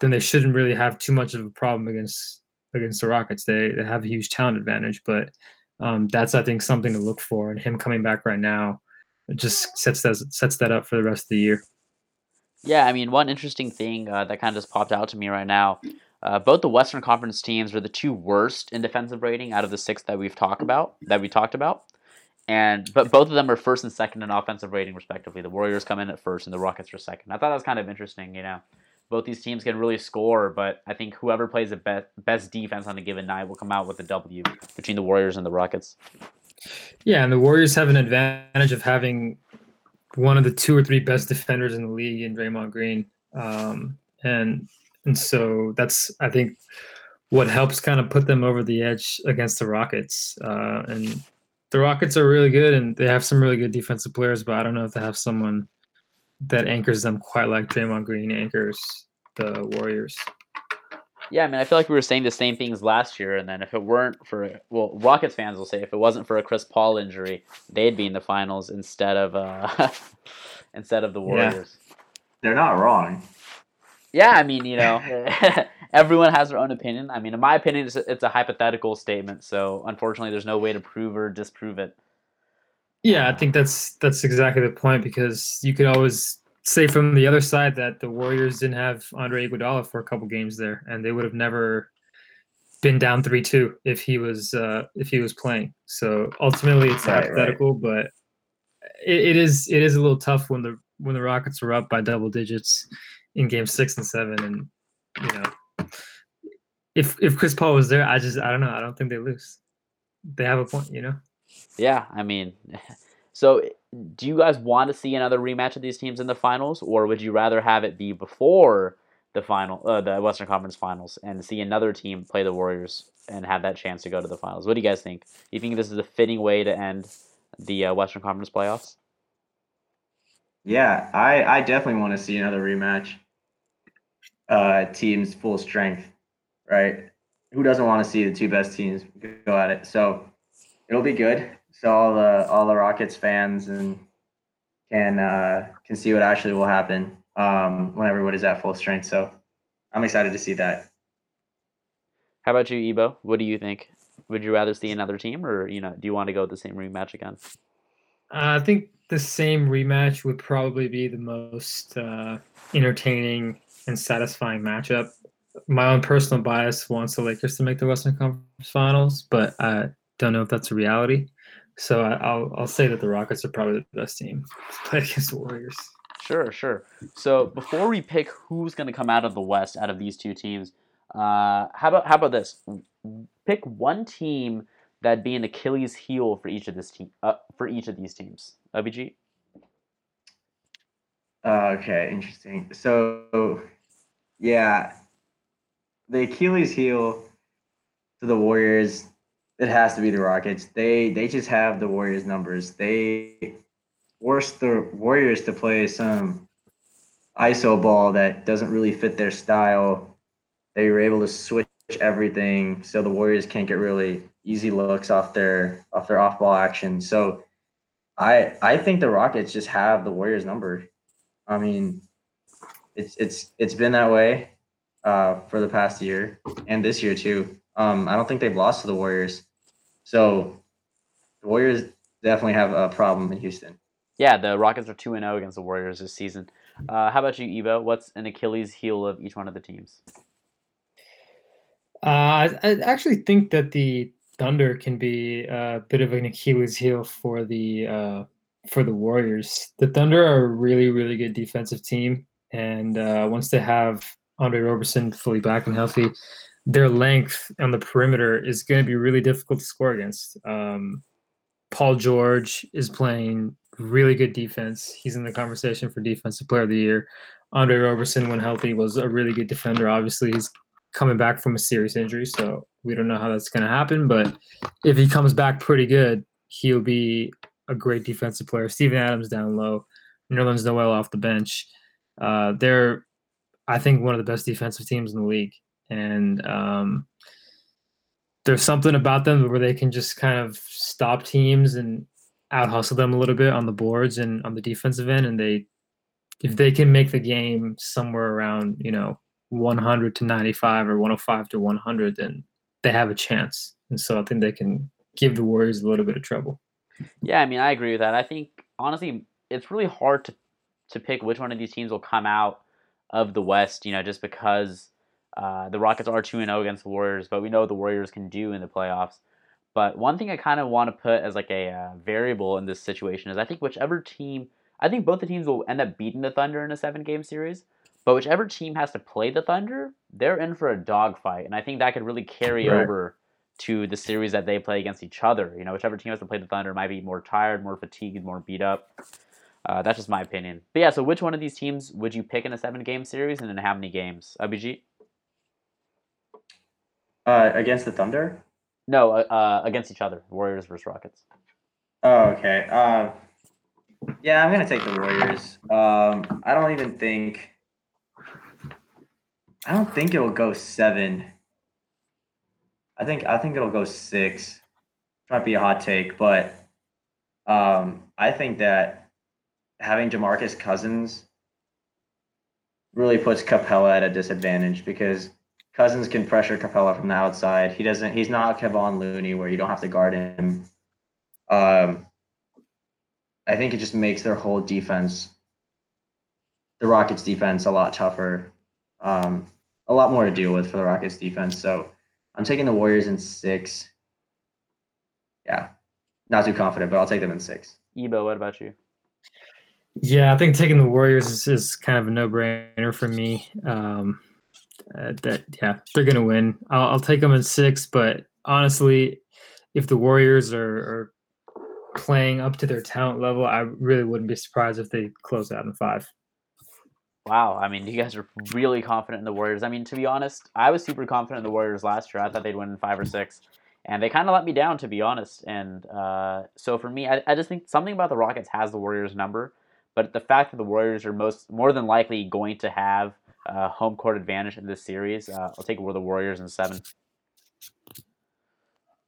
then they shouldn't really have too much of a problem against against the Rockets. They they have a huge talent advantage, but um, that's I think something to look for. And him coming back right now just sets that sets that up for the rest of the year. Yeah, I mean, one interesting thing uh, that kind of just popped out to me right now. Uh, both the Western Conference teams are the two worst in defensive rating out of the six that we've talked about. That we talked about, and but both of them are first and second in offensive rating respectively. The Warriors come in at first, and the Rockets are second. I thought that was kind of interesting. You know, both these teams can really score, but I think whoever plays the best best defense on a given night will come out with a W between the Warriors and the Rockets. Yeah, and the Warriors have an advantage of having one of the two or three best defenders in the league in Draymond Green, um, and and so that's I think what helps kind of put them over the edge against the Rockets. Uh, and the Rockets are really good, and they have some really good defensive players, but I don't know if they have someone that anchors them quite like Draymond Green anchors the Warriors. Yeah, I mean, I feel like we were saying the same things last year, and then if it weren't for well, Rockets fans will say if it wasn't for a Chris Paul injury, they'd be in the finals instead of uh, instead of the Warriors. Yeah. They're not wrong. Yeah, I mean, you know, everyone has their own opinion. I mean, in my opinion, it's a, it's a hypothetical statement, so unfortunately, there's no way to prove or disprove it. Yeah, I think that's that's exactly the point because you could always say from the other side that the Warriors didn't have Andre Iguodala for a couple games there, and they would have never been down three two if he was uh, if he was playing. So ultimately, it's Right, hypothetical, but it, it is it is a little tough when the when the Rockets were up by double digits in game six and seven, and you know if if Chris Paul was there, I just I don't know. I don't think they lose. They have a point, you know. Yeah, I mean, so do you guys want to see another rematch of these teams in the finals, or would you rather have it be before the final, uh, the Western Conference Finals, and see another team play the Warriors and have that chance to go to the finals? What do you guys think? You think this is a fitting way to end the uh, Western Conference playoffs? Yeah, I, I definitely want to see another rematch. Uh, teams full strength, right? Who doesn't want to see the two best teams go at it? So it'll be good. So all the all the Rockets fans and can uh, can see what actually will happen um, when everybody's at full strength. So I'm excited to see that. How about you, Ebo? What do you think? Would you rather see another team, or you know, do you want to go with the same rematch again? Uh, I think the same rematch would probably be the most uh, entertaining and satisfying matchup. My own personal bias wants the Lakers to make the Western Conference Finals, but I don't know if that's a reality. So I, I'll I'll say that the Rockets are probably the best team to play against the Warriors. Sure, sure. So before we pick who's going to come out of the West out of these two teams, uh, how about how about this? Pick one team that'd be an Achilles heel for each of this team uh, for each of these teams? OBG. Uh, okay, interesting. So, yeah, the Achilles heel to the Warriors, it has to be the Rockets. They they just have the Warriors numbers. They force the Warriors to play some ISO ball that doesn't really fit their style. They were able to switch everything so the Warriors can't get really easy looks off their off their off ball action. So I I think the Rockets just have the Warriors number. I mean, it's it's it's been that way uh, for the past year and this year too. Um, I don't think they've lost to the Warriors, so the Warriors definitely have a problem in Houston. Yeah, the Rockets are two and zero against the Warriors this season. Uh, how about you, Evo? What's an Achilles heel of each one of the teams? Uh, I, I actually think that the Thunder can be a bit of an Achilles heel for the uh, for the Warriors. The Thunder are a really really good defensive team, and uh, once they have Andre Roberson fully back and healthy, their length on the perimeter is going to be really difficult to score against. Um, Paul George is playing really good defense. He's in the conversation for Defensive Player of the Year. Andre Roberson, when healthy, was a really good defender. Obviously, he's coming back from a serious injury, so we don't know how that's going to happen. But if he comes back pretty good, he'll be a great defensive player. Steven Adams down low, Nerlens Noel off the bench. Uh, they're, I think, one of the best defensive teams in the league, and um, there's something about them where they can just kind of stop teams and out hustle them a little bit on the boards and on the defensive end, and they, if they can make the game somewhere around, you know, 100 to 95 or 105 to 100, then they have a chance. And so I think they can give the Warriors a little bit of trouble. Yeah, I mean, I agree with that. I think honestly, it's really hard to to pick which one of these teams will come out of the West. You know, just because uh, the Rockets are two and zero against the Warriors, but we know what the Warriors can do in the playoffs. But one thing I kind of want to put as like a uh, variable in this situation is I think whichever team, I think both the teams will end up beating the Thunder in a seven game series. But whichever team has to play the Thunder, they're in for a dogfight, and I think that could really carry Right. over to the series that they play against each other. You know, whichever team has to play the Thunder might be more tired, more fatigued, more beat up. Uh, that's just my opinion. But yeah, so which one of these teams would you pick in a seven game series, and then how many games? ABG? Uh, against the Thunder. No, uh, uh, against each other. Warriors versus Rockets. Oh, okay. Uh, yeah, I'm gonna take the Warriors. Um, I don't even think. I don't think it'll go seven. I think I think it'll go six. Might be a hot take, but um, I think that having DeMarcus Cousins really puts Capela at a disadvantage because Cousins can pressure Capela from the outside. He doesn't. He's not Kevon Looney where you don't have to guard him. Um, I think it just makes their whole defense, the Rockets defense, a lot tougher, um, a lot more to deal with for the Rockets defense. So I'm taking the Warriors in six. Yeah, not too confident, but I'll take them in six. Ebo, what about you? Yeah, I think taking the Warriors is, is kind of a no-brainer for me. Um, uh, that yeah, they're gonna win. I'll, I'll take them in six, but honestly, if the Warriors are, are playing up to their talent level, I really wouldn't be surprised if they close out in five. Wow, I mean, you guys are really confident in the Warriors. I mean, to be honest, I was super confident in the Warriors last year. I thought they'd win in five or six, and they kind of let me down, to be honest. And uh, so for me, I, I just think something about the Rockets has the Warriors number, but the fact that the Warriors are most more than likely going to have uh, home court advantage in this series, uh, I'll take it with the Warriors in seven.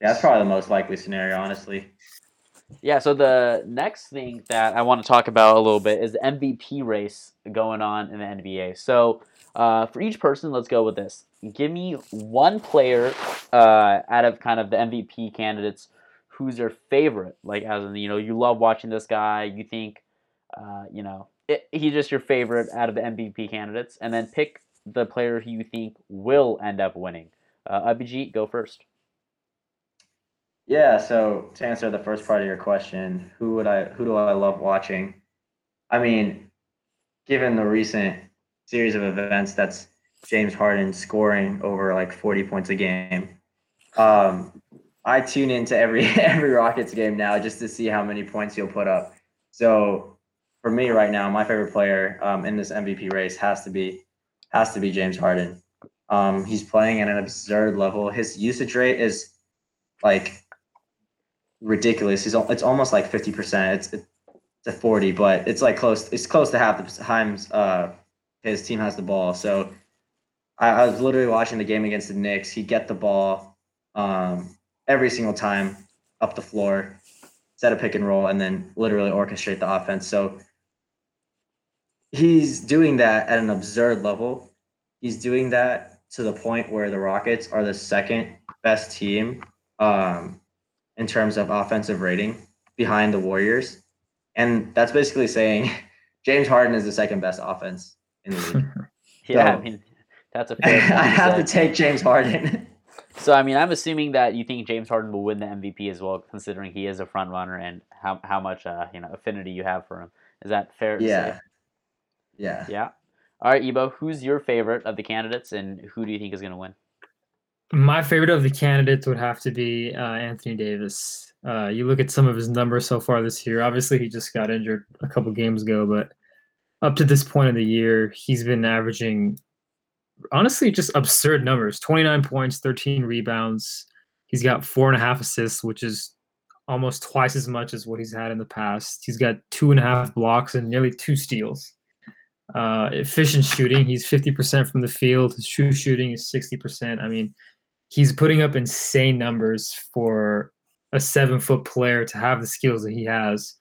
Yeah, that's probably the most likely scenario, honestly. Yeah, so the next thing that I want to talk about a little bit is the MVP race going on in the NBA. So, uh, for each person, let's go with this. Give me one player uh, out of kind of the MVP candidates who's your favorite. Like, as in, you know, you love watching this guy, you think, uh, you know, it, he's just your favorite out of the MVP candidates, and then pick the player who you think will end up winning. Uh, Abhijit, go first. Yeah, so to answer the first part of your question, who would I who do I love watching? I mean, given the recent series of events, that's James Harden scoring over like 40 points a game. Um, I tune into every every Rockets game now just to see how many points he'll put up. So for me right now, my favorite player um, in this MVP race has to be has to be James Harden. Um, he's playing at an absurd level. His usage rate is like ridiculous. He's it's almost like fifty percent. It's it's a forty, but it's like close. It's close to half the times uh, his team has the ball. So I, I was literally watching the game against the Knicks. He'd get the ball um, every single time up the floor, set a pick and roll, and then literally orchestrate the offense. So he's doing that at an absurd level. He's doing that to the point where the Rockets are the second best team um, in terms of offensive rating behind the Warriors. And that's basically saying James Harden is the second best offense in the league. yeah, So- I mean that's a fair. I have to take James Harden. So I mean, I'm assuming that you think James Harden will win the MVP as well, considering he is a front runner and how how much uh, you know affinity you have for him. Is that fair? To yeah. Say? Yeah. Yeah. All right, Ebo, who's your favorite of the candidates, and who do you think is going to win? My favorite of the candidates would have to be uh, Anthony Davis. Uh, you look at some of his numbers so far this year. Obviously, he just got injured a couple games ago, but up to this point of the year, he's been averaging honestly just absurd numbers 29 points, 13 rebounds. He's got four and a half assists, which is almost twice as much as what he's had in the past. He's got two and a half blocks and nearly two steals. Uh, efficient shooting, he's 50% from the field. His true shooting is 60%. I mean, he's putting up insane numbers for a seven foot player to have the skills that he has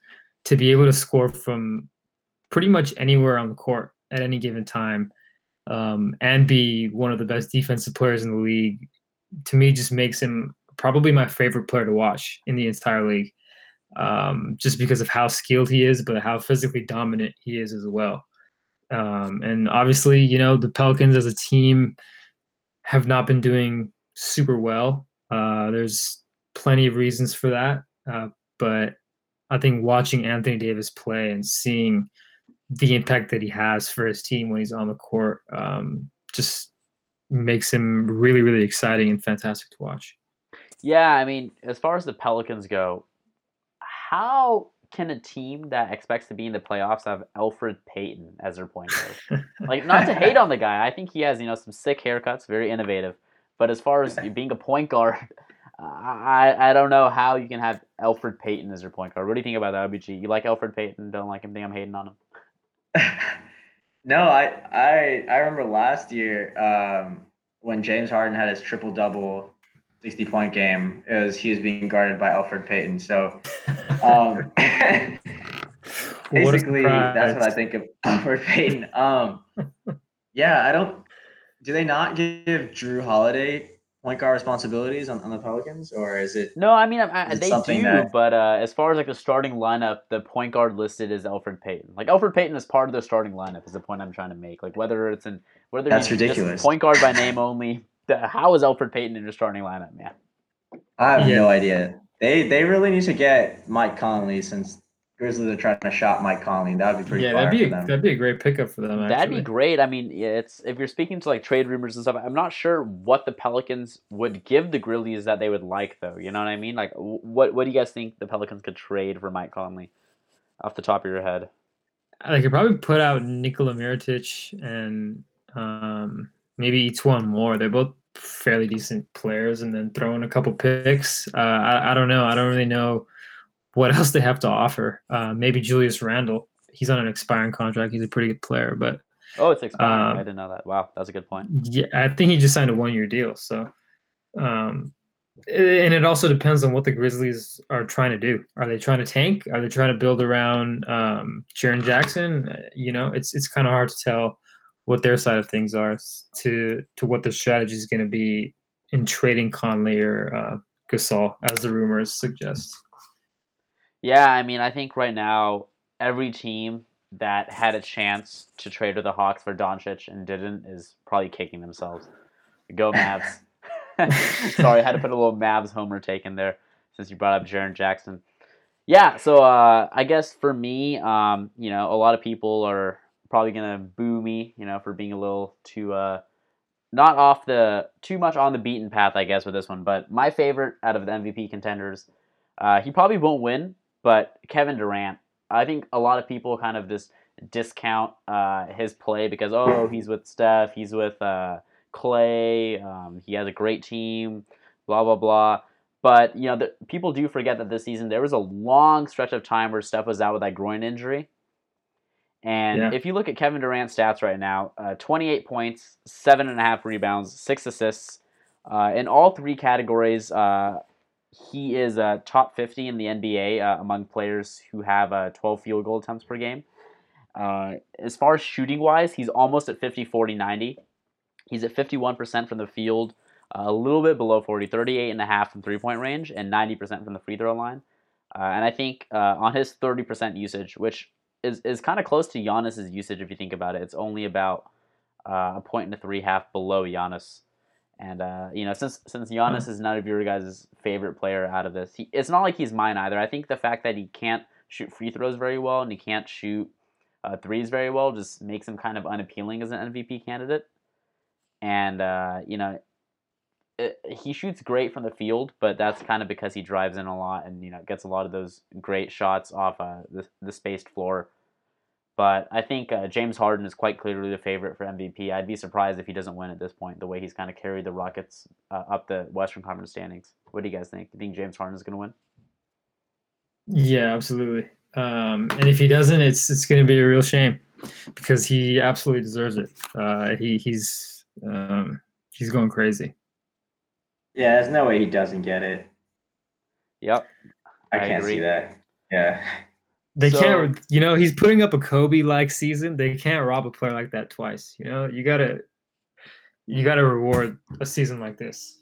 to be able to score from pretty much anywhere on the court at any given time um, and be one of the best defensive players in the league to me just makes him probably my favorite player to watch in the entire league um, just because of how skilled he is but how physically dominant he is as well um, and obviously you know the pelicans as a team have not been doing super well uh, there's plenty of reasons for that uh, but i think watching anthony davis play and seeing the impact that he has for his team when he's on the court um, just makes him really, really exciting and fantastic to watch. Yeah, I mean, as far as the Pelicans go, how can a team that expects to be in the playoffs have Elfrid Payton as their point guard? like, not to hate on the guy, I think he has you know some sick haircuts, very innovative. But as far as being a point guard, I I don't know how you can have Elfrid Payton as your point guard. What do you think about that, OBG? You like Elfrid Payton? Don't like him? Think I'm hating on him? no, I I I remember last year um, when James Harden had his triple double, sixty point game. It was he was being guarded by Elfrid Payton. So um, What basically, that's what I think of Elfrid Payton. Um, yeah, I don't. Do they not give Jrue Holiday point guard responsibilities on, on the Pelicans, or is it? No, I mean I, I, they do, that- but uh, as far as like the starting lineup, the point guard listed is Elfrid Payton. Like Elfrid Payton is part of the starting lineup. Is the point I'm trying to make. Like whether it's in whether That's he's just ridiculous. point guard by name only. The, how is Elfrid Payton in your starting lineup, man? I have no idea. They they really need to get Mike Conley since Grizzlies are trying to shop Mike Conley. That would be pretty yeah, that'd be for a, them. that'd be a great pickup for them. That'd be great. I mean, yeah, it's if you're speaking to like trade rumors and stuff. I'm not sure what the Pelicans would give the Grizzlies that they would like, though. You know what I mean? Like, what what do you guys think the Pelicans could trade for Mike Conley, off the top of your head? They could probably put out Nikola Mirotic and um, maybe E'Twaun Moore. They're both fairly decent players, and then throw in a couple picks. Uh, I, I don't know. I don't really know what else they have to offer. Uh, maybe Julius Randle. He's on an expiring contract. He's a pretty good player, but Oh, it's expiring. Um, I didn't know that. Wow, that's a good point. yeah, I think he just signed a one-year deal. So, um, and it also depends on what the Grizzlies are trying to do. Are they trying to tank? Are they trying to build around um, Jaren Jackson? Uh, You know, it's it's kind of hard to tell what their side of things are to to what the strategy is going to be in trading Conley or uh, Gasol, as the rumors suggest. Yeah, I mean, I think right now every team that had a chance to trade with the Hawks for Doncic and didn't is probably kicking themselves. Go Mavs! Sorry, I had to put a little Mavs homer take in there since you brought up Jaren Jackson. Yeah, so uh, I guess for me, um, you know, a lot of people are probably gonna boo me, you know, for being a little too uh, not off the too much on the beaten path, I guess, with this one. But my favorite out of the MVP contenders, uh, he probably won't win, but Kevin Durant. I think a lot of people kind of just discount uh, his play because oh he's with Steph, he's with uh, Clay, um, he has a great team, blah blah blah. But you know, the, people do forget that this season there was a long stretch of time where Steph was out with that groin injury. And Yeah. if you look at Kevin Durant's stats right now, uh, 28 points, seven and a half rebounds, six assists, uh, in all three categories. Uh, he is uh, top 50 in the NBA uh, among players who have uh, 12 field goal attempts per game. Uh, as far as shooting wise, he's almost at 50, 40, 90. He's at 51% from the field, uh, a little bit below 40, 38 and a half from three point range, and 90% from the free throw line. Uh, and I think uh, on his 30% usage, which is, is kind of close to Giannis's usage if you think about it, it's only about uh, a point and a three half below Giannis. And uh, you know, since since Giannis is none of your guys' favorite player out of this, he, it's not like he's mine either. I think the fact that he can't shoot free throws very well and he can't shoot uh, threes very well just makes him kind of unappealing as an MVP candidate. And uh, you know, he shoots great from the field, but that's kind of because he drives in a lot and you know gets a lot of those great shots off uh, the the spaced floor. But I think uh, James Harden is quite clearly the favorite for MVP. I'd be surprised if he doesn't win at this point. The way he's kind of carried the Rockets uh, up the Western Conference standings. What do you guys think? Do you think James Harden is going to win? Yeah, absolutely. Um, and if he doesn't, it's it's going to be a real shame because he absolutely deserves it. Uh, he he's um, he's going crazy. Yeah, there's no way he doesn't get it. Yep. I, I can't agree. see that. Yeah. They So- can't, you know, he's putting up a Kobe like season. They can't rob a player like that twice. You know, you gotta you gotta reward a season like this.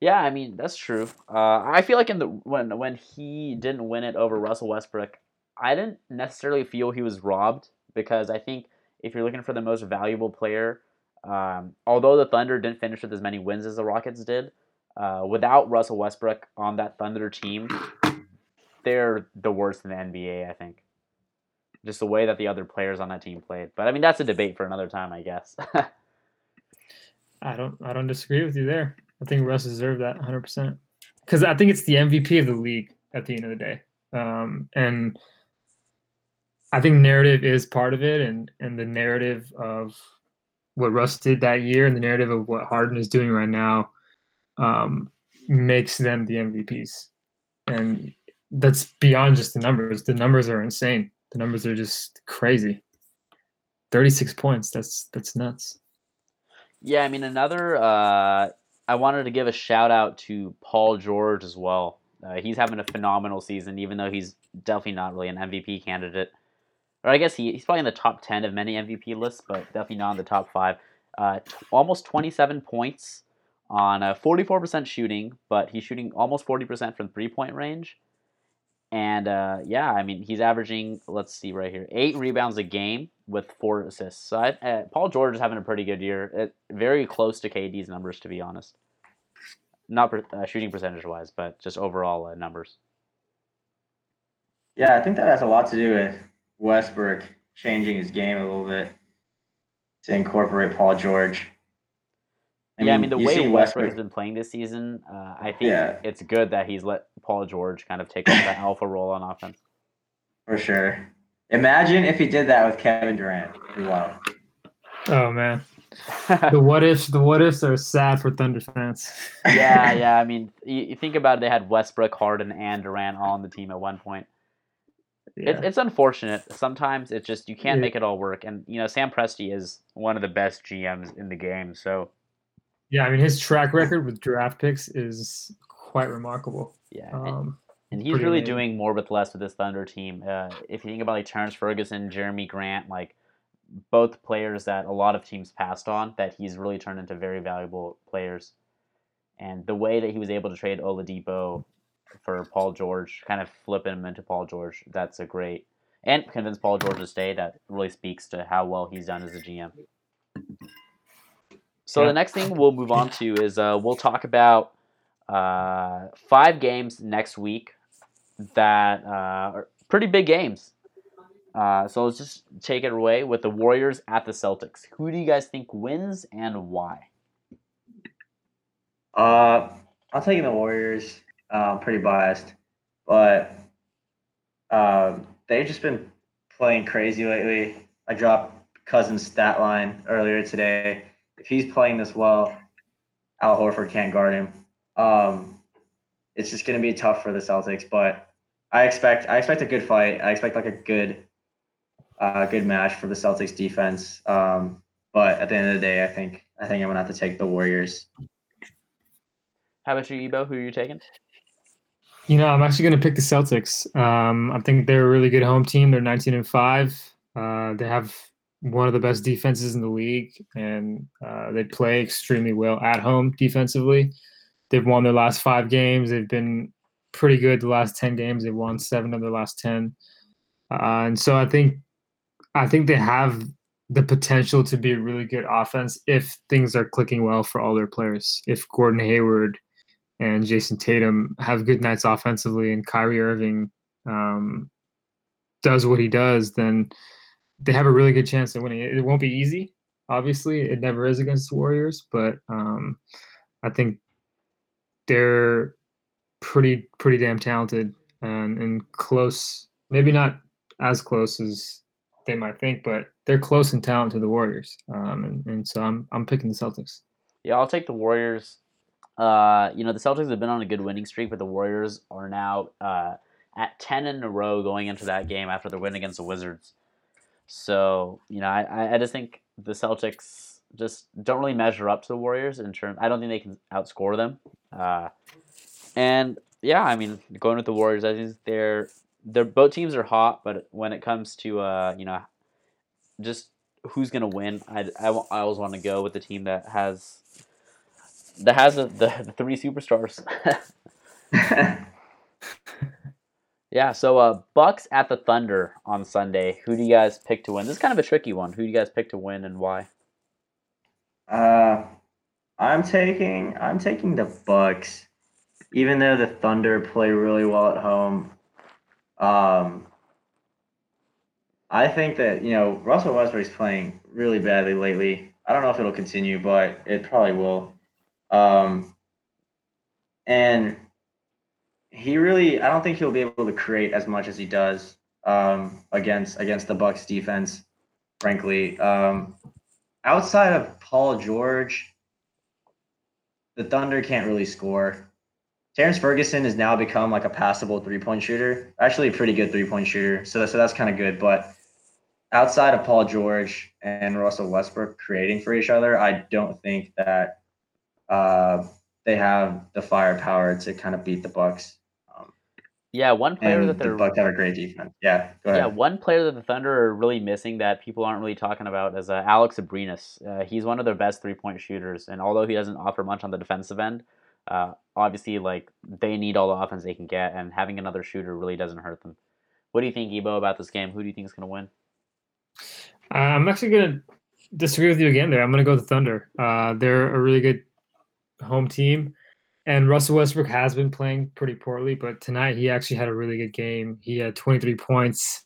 Yeah, I mean that's true. Uh, I feel like in the when when he didn't win it over Russell Westbrook, I didn't necessarily feel he was robbed because I think if you're looking for the most valuable player, um, although the Thunder didn't finish with as many wins as the Rockets did, uh, without Russell Westbrook on that Thunder team, they're the worst in the NBA. I think. Just the way that the other players on that team played, but I mean that's a debate for another time, I guess. I don't I don't disagree with you there. I think Russ deserved that 100 percent because I think it's the MVP of the league at the end of the day. Um, and I think narrative is part of it, and and the narrative of what Russ did that year, and the narrative of what Harden is doing right now, um, makes them the MVPs, and that's beyond just the numbers. The numbers are insane. The numbers are just crazy. Thirty six points. That's that's nuts. Yeah, I mean another. Uh, I wanted to give a shout out to Paul George as well. Uh, he's having a phenomenal season, even though he's definitely not really an MVP candidate. Or I guess he, he's probably in the top ten of many MVP lists, but definitely not in the top five. Uh, t- almost twenty seven points on a forty four percent shooting, but he's shooting almost forty percent from three point range. And uh, yeah, I mean he's averaging. Let's see right here, eight rebounds a game with four assists. So I, uh, Paul George is having a pretty good year. Very close to KD's numbers, to be honest. Not per, uh, shooting percentage wise, but just overall uh, numbers. Yeah, I think that has a lot to do with Westbrook changing his game a little bit to incorporate Paul George. yeah, I mean the way see Westbrook has been playing this season, uh, I think Yeah. it's good that he's let Paul George kind of take over that alpha role on offense. for sure. Imagine if he did that with Kevin Durant. Wow. Oh man. the what ifs the what ifs are sad for Thunder fans. yeah, yeah. I mean, you, you think about it, they had Westbrook, Harden, and Durant all on the team at one point. Yeah. It, it's unfortunate. Sometimes it's just you can't Yeah. make it all work. And you know, Sam Presti is one of the best GMs in the game. So yeah, I mean his track record with draft picks is quite remarkable. yeah, and- Um, and he's really amazing. doing more with less with this Thunder team. Uh, if you think about like Terrance Ferguson, Jerami Grant, like both players that a lot of teams passed on, that he's really turned into very valuable players. And the way that he was able to trade Oladipo for Paul George, kind of flipping him into Paul George, that's a great and convince Paul George to stay. That really speaks to how well he's done as a GM. So Yeah. the next thing we'll move on to is uh, we'll talk about uh, five games next week that uh, are pretty big games. Uh, so let's just take it away with the Warriors at the Celtics. Who do you guys think wins and why? Uh, I'm taking the Warriors. Uh, pretty biased, but um, they've just been playing crazy lately. I dropped Cousins' stat line earlier today. If he's playing this well, Al Horford can't guard him. Um, it's just going to be tough for the Celtics, but I expect I expect a good fight. I expect like a good uh, good match for the Celtics defense. Um, but at the end of the day, I think I think I'm gonna have to take the Warriors. How about you, Ebo? Who are you taking? You know, I'm actually going to pick the Celtics. Um, I think they're a really good home team. They're 19 and five. Uh, they have one of the best defenses in the league, and uh, they play extremely well at home defensively. They've won their last five games. They've been pretty good the last 10 games. They've won seven of their last 10. Uh, and so I think I think they have the potential to be a really good offense if things are clicking well for all their players. If Gordon Hayward and Jayson Tatum have good nights offensively and Kyrie Irving um, does what he does, then they have a really good chance of winning. It, won't be easy, obviously. It never is against the Warriors, but um, I think they're pretty pretty damn talented and, and close. Maybe not as close as they might think, but they're close in talent to the Warriors. Um, and, and so I'm I'm picking the Celtics. Yeah, I'll take the Warriors. Uh, you know, the Celtics have been on a good winning streak, but the Warriors are now uh, at 10 in a row going into that game after their win against the Wizards. So, you know, I, I just think the Celtics just don't really measure up to the Warriors in terms. I don't think they can outscore them. Uh, and yeah, I mean, going with the Warriors, I think they're they're both teams are hot, but when it comes to uh, you know, just who's gonna win, I, I, I always want to go with the team that has that has a, the, the three superstars. yeah, so uh, Bucks at the Thunder on Sunday. Who do you guys pick to win? This is kind of a tricky one. Who do you guys pick to win and why? Uh, I'm taking I'm taking the Bucks, even though the Thunder play really well at home. Um, I think that you know Russell Westbrook's playing really badly lately. I don't know if it'll continue, but it probably will. Um, and he really, I don't think he'll be able to create as much as he does um, against against the Bucks defense. Frankly, um, outside of Paul George, the Thunder can't really score. Terrance Ferguson has now become like a passable three point shooter, actually a pretty good three point shooter. So, so that's kind of good. But outside of Paul George and Russell Westbrook creating for each other, I don't think that uh, they have the firepower to kind of beat the Bucks. Um, yeah, one player that the Bucks have a great defense. Yeah, Yeah, one player that the Thunder are really missing that people aren't really talking about is uh, Alex Abrines. Uh, he's one of their best three point shooters, and although he doesn't offer much on the defensive end, uh, obviously, like they need all the offense they can get, and having another shooter really doesn't hurt them. What do you think, Ebo, about this game? Who do you think is going to win? Uh, I'm actually going to disagree with you again there. I'm going to go with the Thunder. Uh, they're a really good home team, and Russell Westbrook has been playing pretty poorly, but tonight he actually had a really good game. He had 23 points,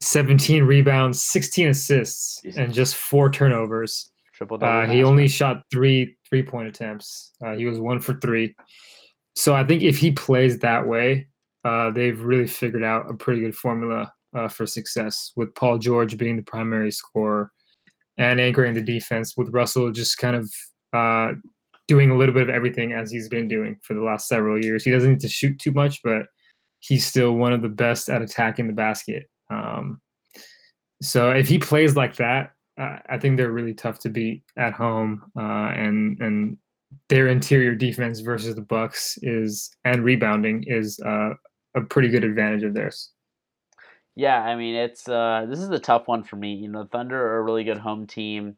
17 rebounds, 16 assists, Jesus. and just four turnovers. Triple uh, he only shot three three point attempts. Uh, he was one for three. So I think if he plays that way, uh, they've really figured out a pretty good formula uh, for success. With Paul George being the primary scorer and anchoring the defense, with Russell just kind of uh, doing a little bit of everything as he's been doing for the last several years. He doesn't need to shoot too much, but he's still one of the best at attacking the basket. Um, so if he plays like that, uh, I think they're really tough to beat at home, uh, and and their interior defense versus the Bucks is and rebounding is uh, a pretty good advantage of theirs. Yeah, I mean it's uh, this is a tough one for me. You know, Thunder are a really good home team,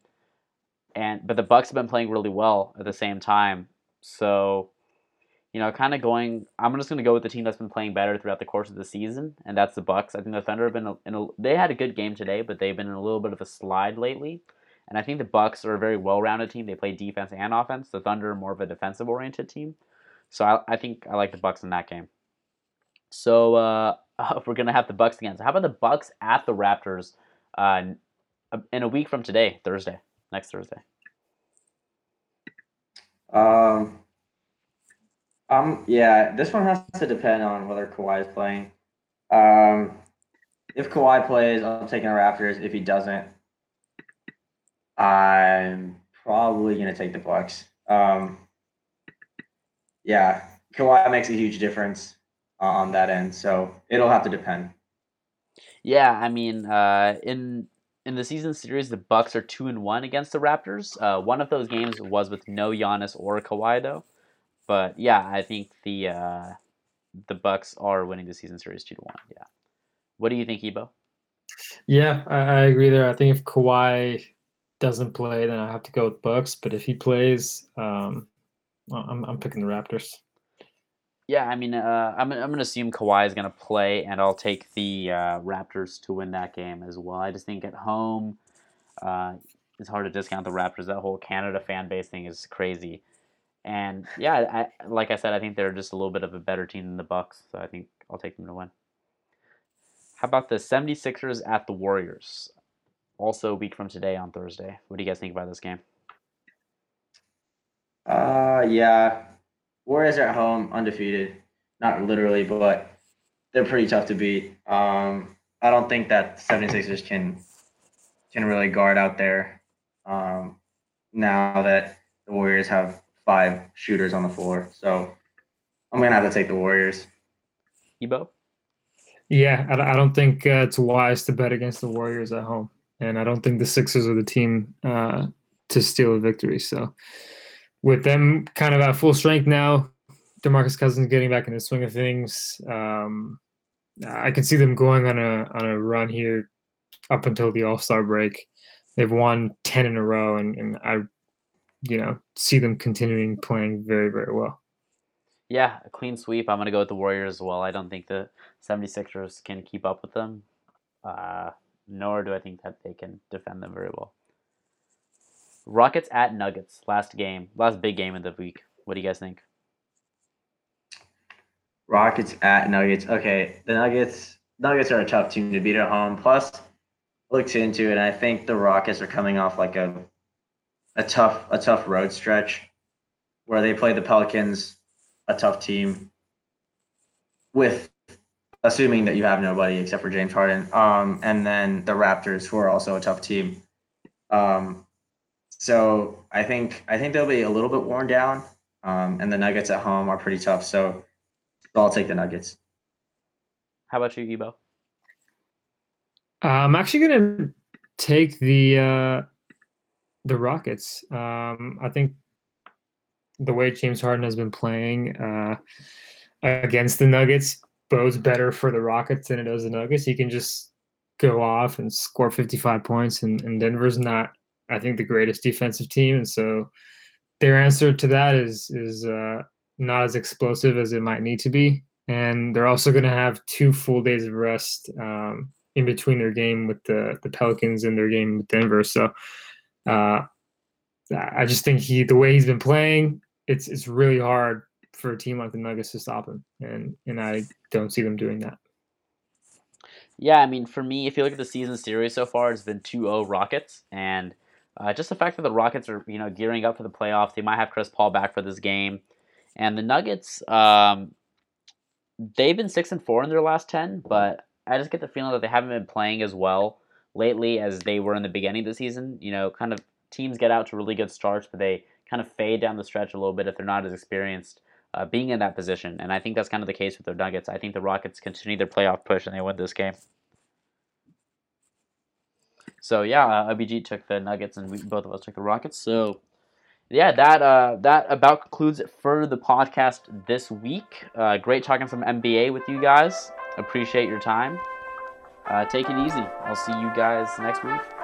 and but the Bucks have been playing really well at the same time. So you know, kind of going. I'm just going to go with the team that's been playing better throughout the course of the season, and that's the Bucks. I think the Thunder have been in a, they had a good game today, but they've been in a little bit of a slide lately. And I think the Bucks are a very well-rounded team. They play defense and offense. The Thunder are more of a defensive-oriented team, so I, I think I like the Bucks in that game. So uh, we're gonna have the Bucks again. So how about the Bucks at the Raptors uh, in a week from today, Thursday, next Thursday? Um, um, yeah, this one has to depend on whether Kawhi is playing. Um, if Kawhi plays, I'm taking the Raptors. If he doesn't, I'm probably gonna take the Bucks. Um, yeah, Kawhi makes a huge difference on that end, so it'll have to depend. Yeah, I mean, uh, in in the season series, the Bucks are two and one against the Raptors. Uh, one of those games was with no Giannis or Kawhi, though. But yeah, I think the uh, the Bucks are winning the season series two to one. Yeah. What do you think, Ebo? Yeah, I, I agree there. I think if Kawhi doesn't play, then I have to go with Bucks. But if he plays, um, I'm I'm picking the Raptors. Yeah, I mean, uh, I'm I'm gonna assume Kawhi is gonna play, and I'll take the uh, Raptors to win that game as well. I just think at home, uh, it's hard to discount the Raptors. That whole Canada fan base thing is crazy, and yeah, I, like I said, I think they're just a little bit of a better team than the Bucks, so I think I'll take them to win. How about the 76ers at the Warriors? Also a week from today on Thursday. What do you guys think about this game? Uh, yeah, Warriors are at home, undefeated. Not literally, but they're pretty tough to beat. Um, I don't think that 76ers can can really guard out there. Um, now that the Warriors have five shooters on the floor, so I'm gonna have to take the Warriors. Ebo. Yeah, I, I don't think uh, it's wise to bet against the Warriors at home, and I don't think the Sixers are the team uh, to steal a victory. So with them kind of at full strength now, DeMarcus Cousins getting back in the swing of things. Um, I can see them going on a on a run here up until the All Star break. They've won ten in a row, and, and I, you know, see them continuing playing very very well. Yeah, a clean sweep. I'm to go with the Warriors as well. I don't think the 76ers can keep up with them, uh, nor do I think that they can defend them very well. Rockets at Nuggets, last game, last big game of the week. What do you guys think? Rockets at Nuggets. Okay, the Nuggets. Nuggets are a tough team to beat at home. Plus, looked into it, and I think the Rockets are coming off like a a tough a tough road stretch where they play the Pelicans, a tough team, with assuming that you have nobody except for James Harden, um, and then the Raptors, who are also a tough team. Um, so I think I think they'll be a little bit worn down, um, and the Nuggets at home are pretty tough. So I'll take the Nuggets. How about you, Ebo? Uh, I'm actually gonna take the uh, the Rockets. Um, I think the way James Harden has been playing uh, against the Nuggets bodes better for the Rockets than it does the Nuggets. He can just go off and score 55 points, and, and Denver's not I think the greatest defensive team, and so their answer to that is is uh, not as explosive as it might need to be. And they're also going to have two full days of rest um, in between their game with the the Pelicans and their game with Denver. So uh, I just think he the way he's been playing, it's it's really hard for a team like the Nuggets to stop him, and and I don't see them doing that. Yeah, I mean, for me, if you look at the season series so far, it's been 2-0 Rockets, and uh, just the fact that the Rockets are, you know, gearing up for the playoffs. They might have Chris Paul back for this game, and the Nuggets, um, they've been six and four in their last ten, but I just get the feeling that they haven't been playing as well lately as they were in the beginning of the season. You know, kind of teams get out to really good starts, but they kind of fade down the stretch a little bit if they're not as experienced. Uh, being in that position, and I think that's kind of the case with the Nuggets. I think the Rockets continue their playoff push and they win this game. So yeah, uh, IBG took the Nuggets, and we, both of us took the Rockets. So yeah, that uh, that about concludes it for the podcast this week. Uh, great talking some NBA with you guys. Appreciate your time. Uh, take it easy. I'll see you guys next week.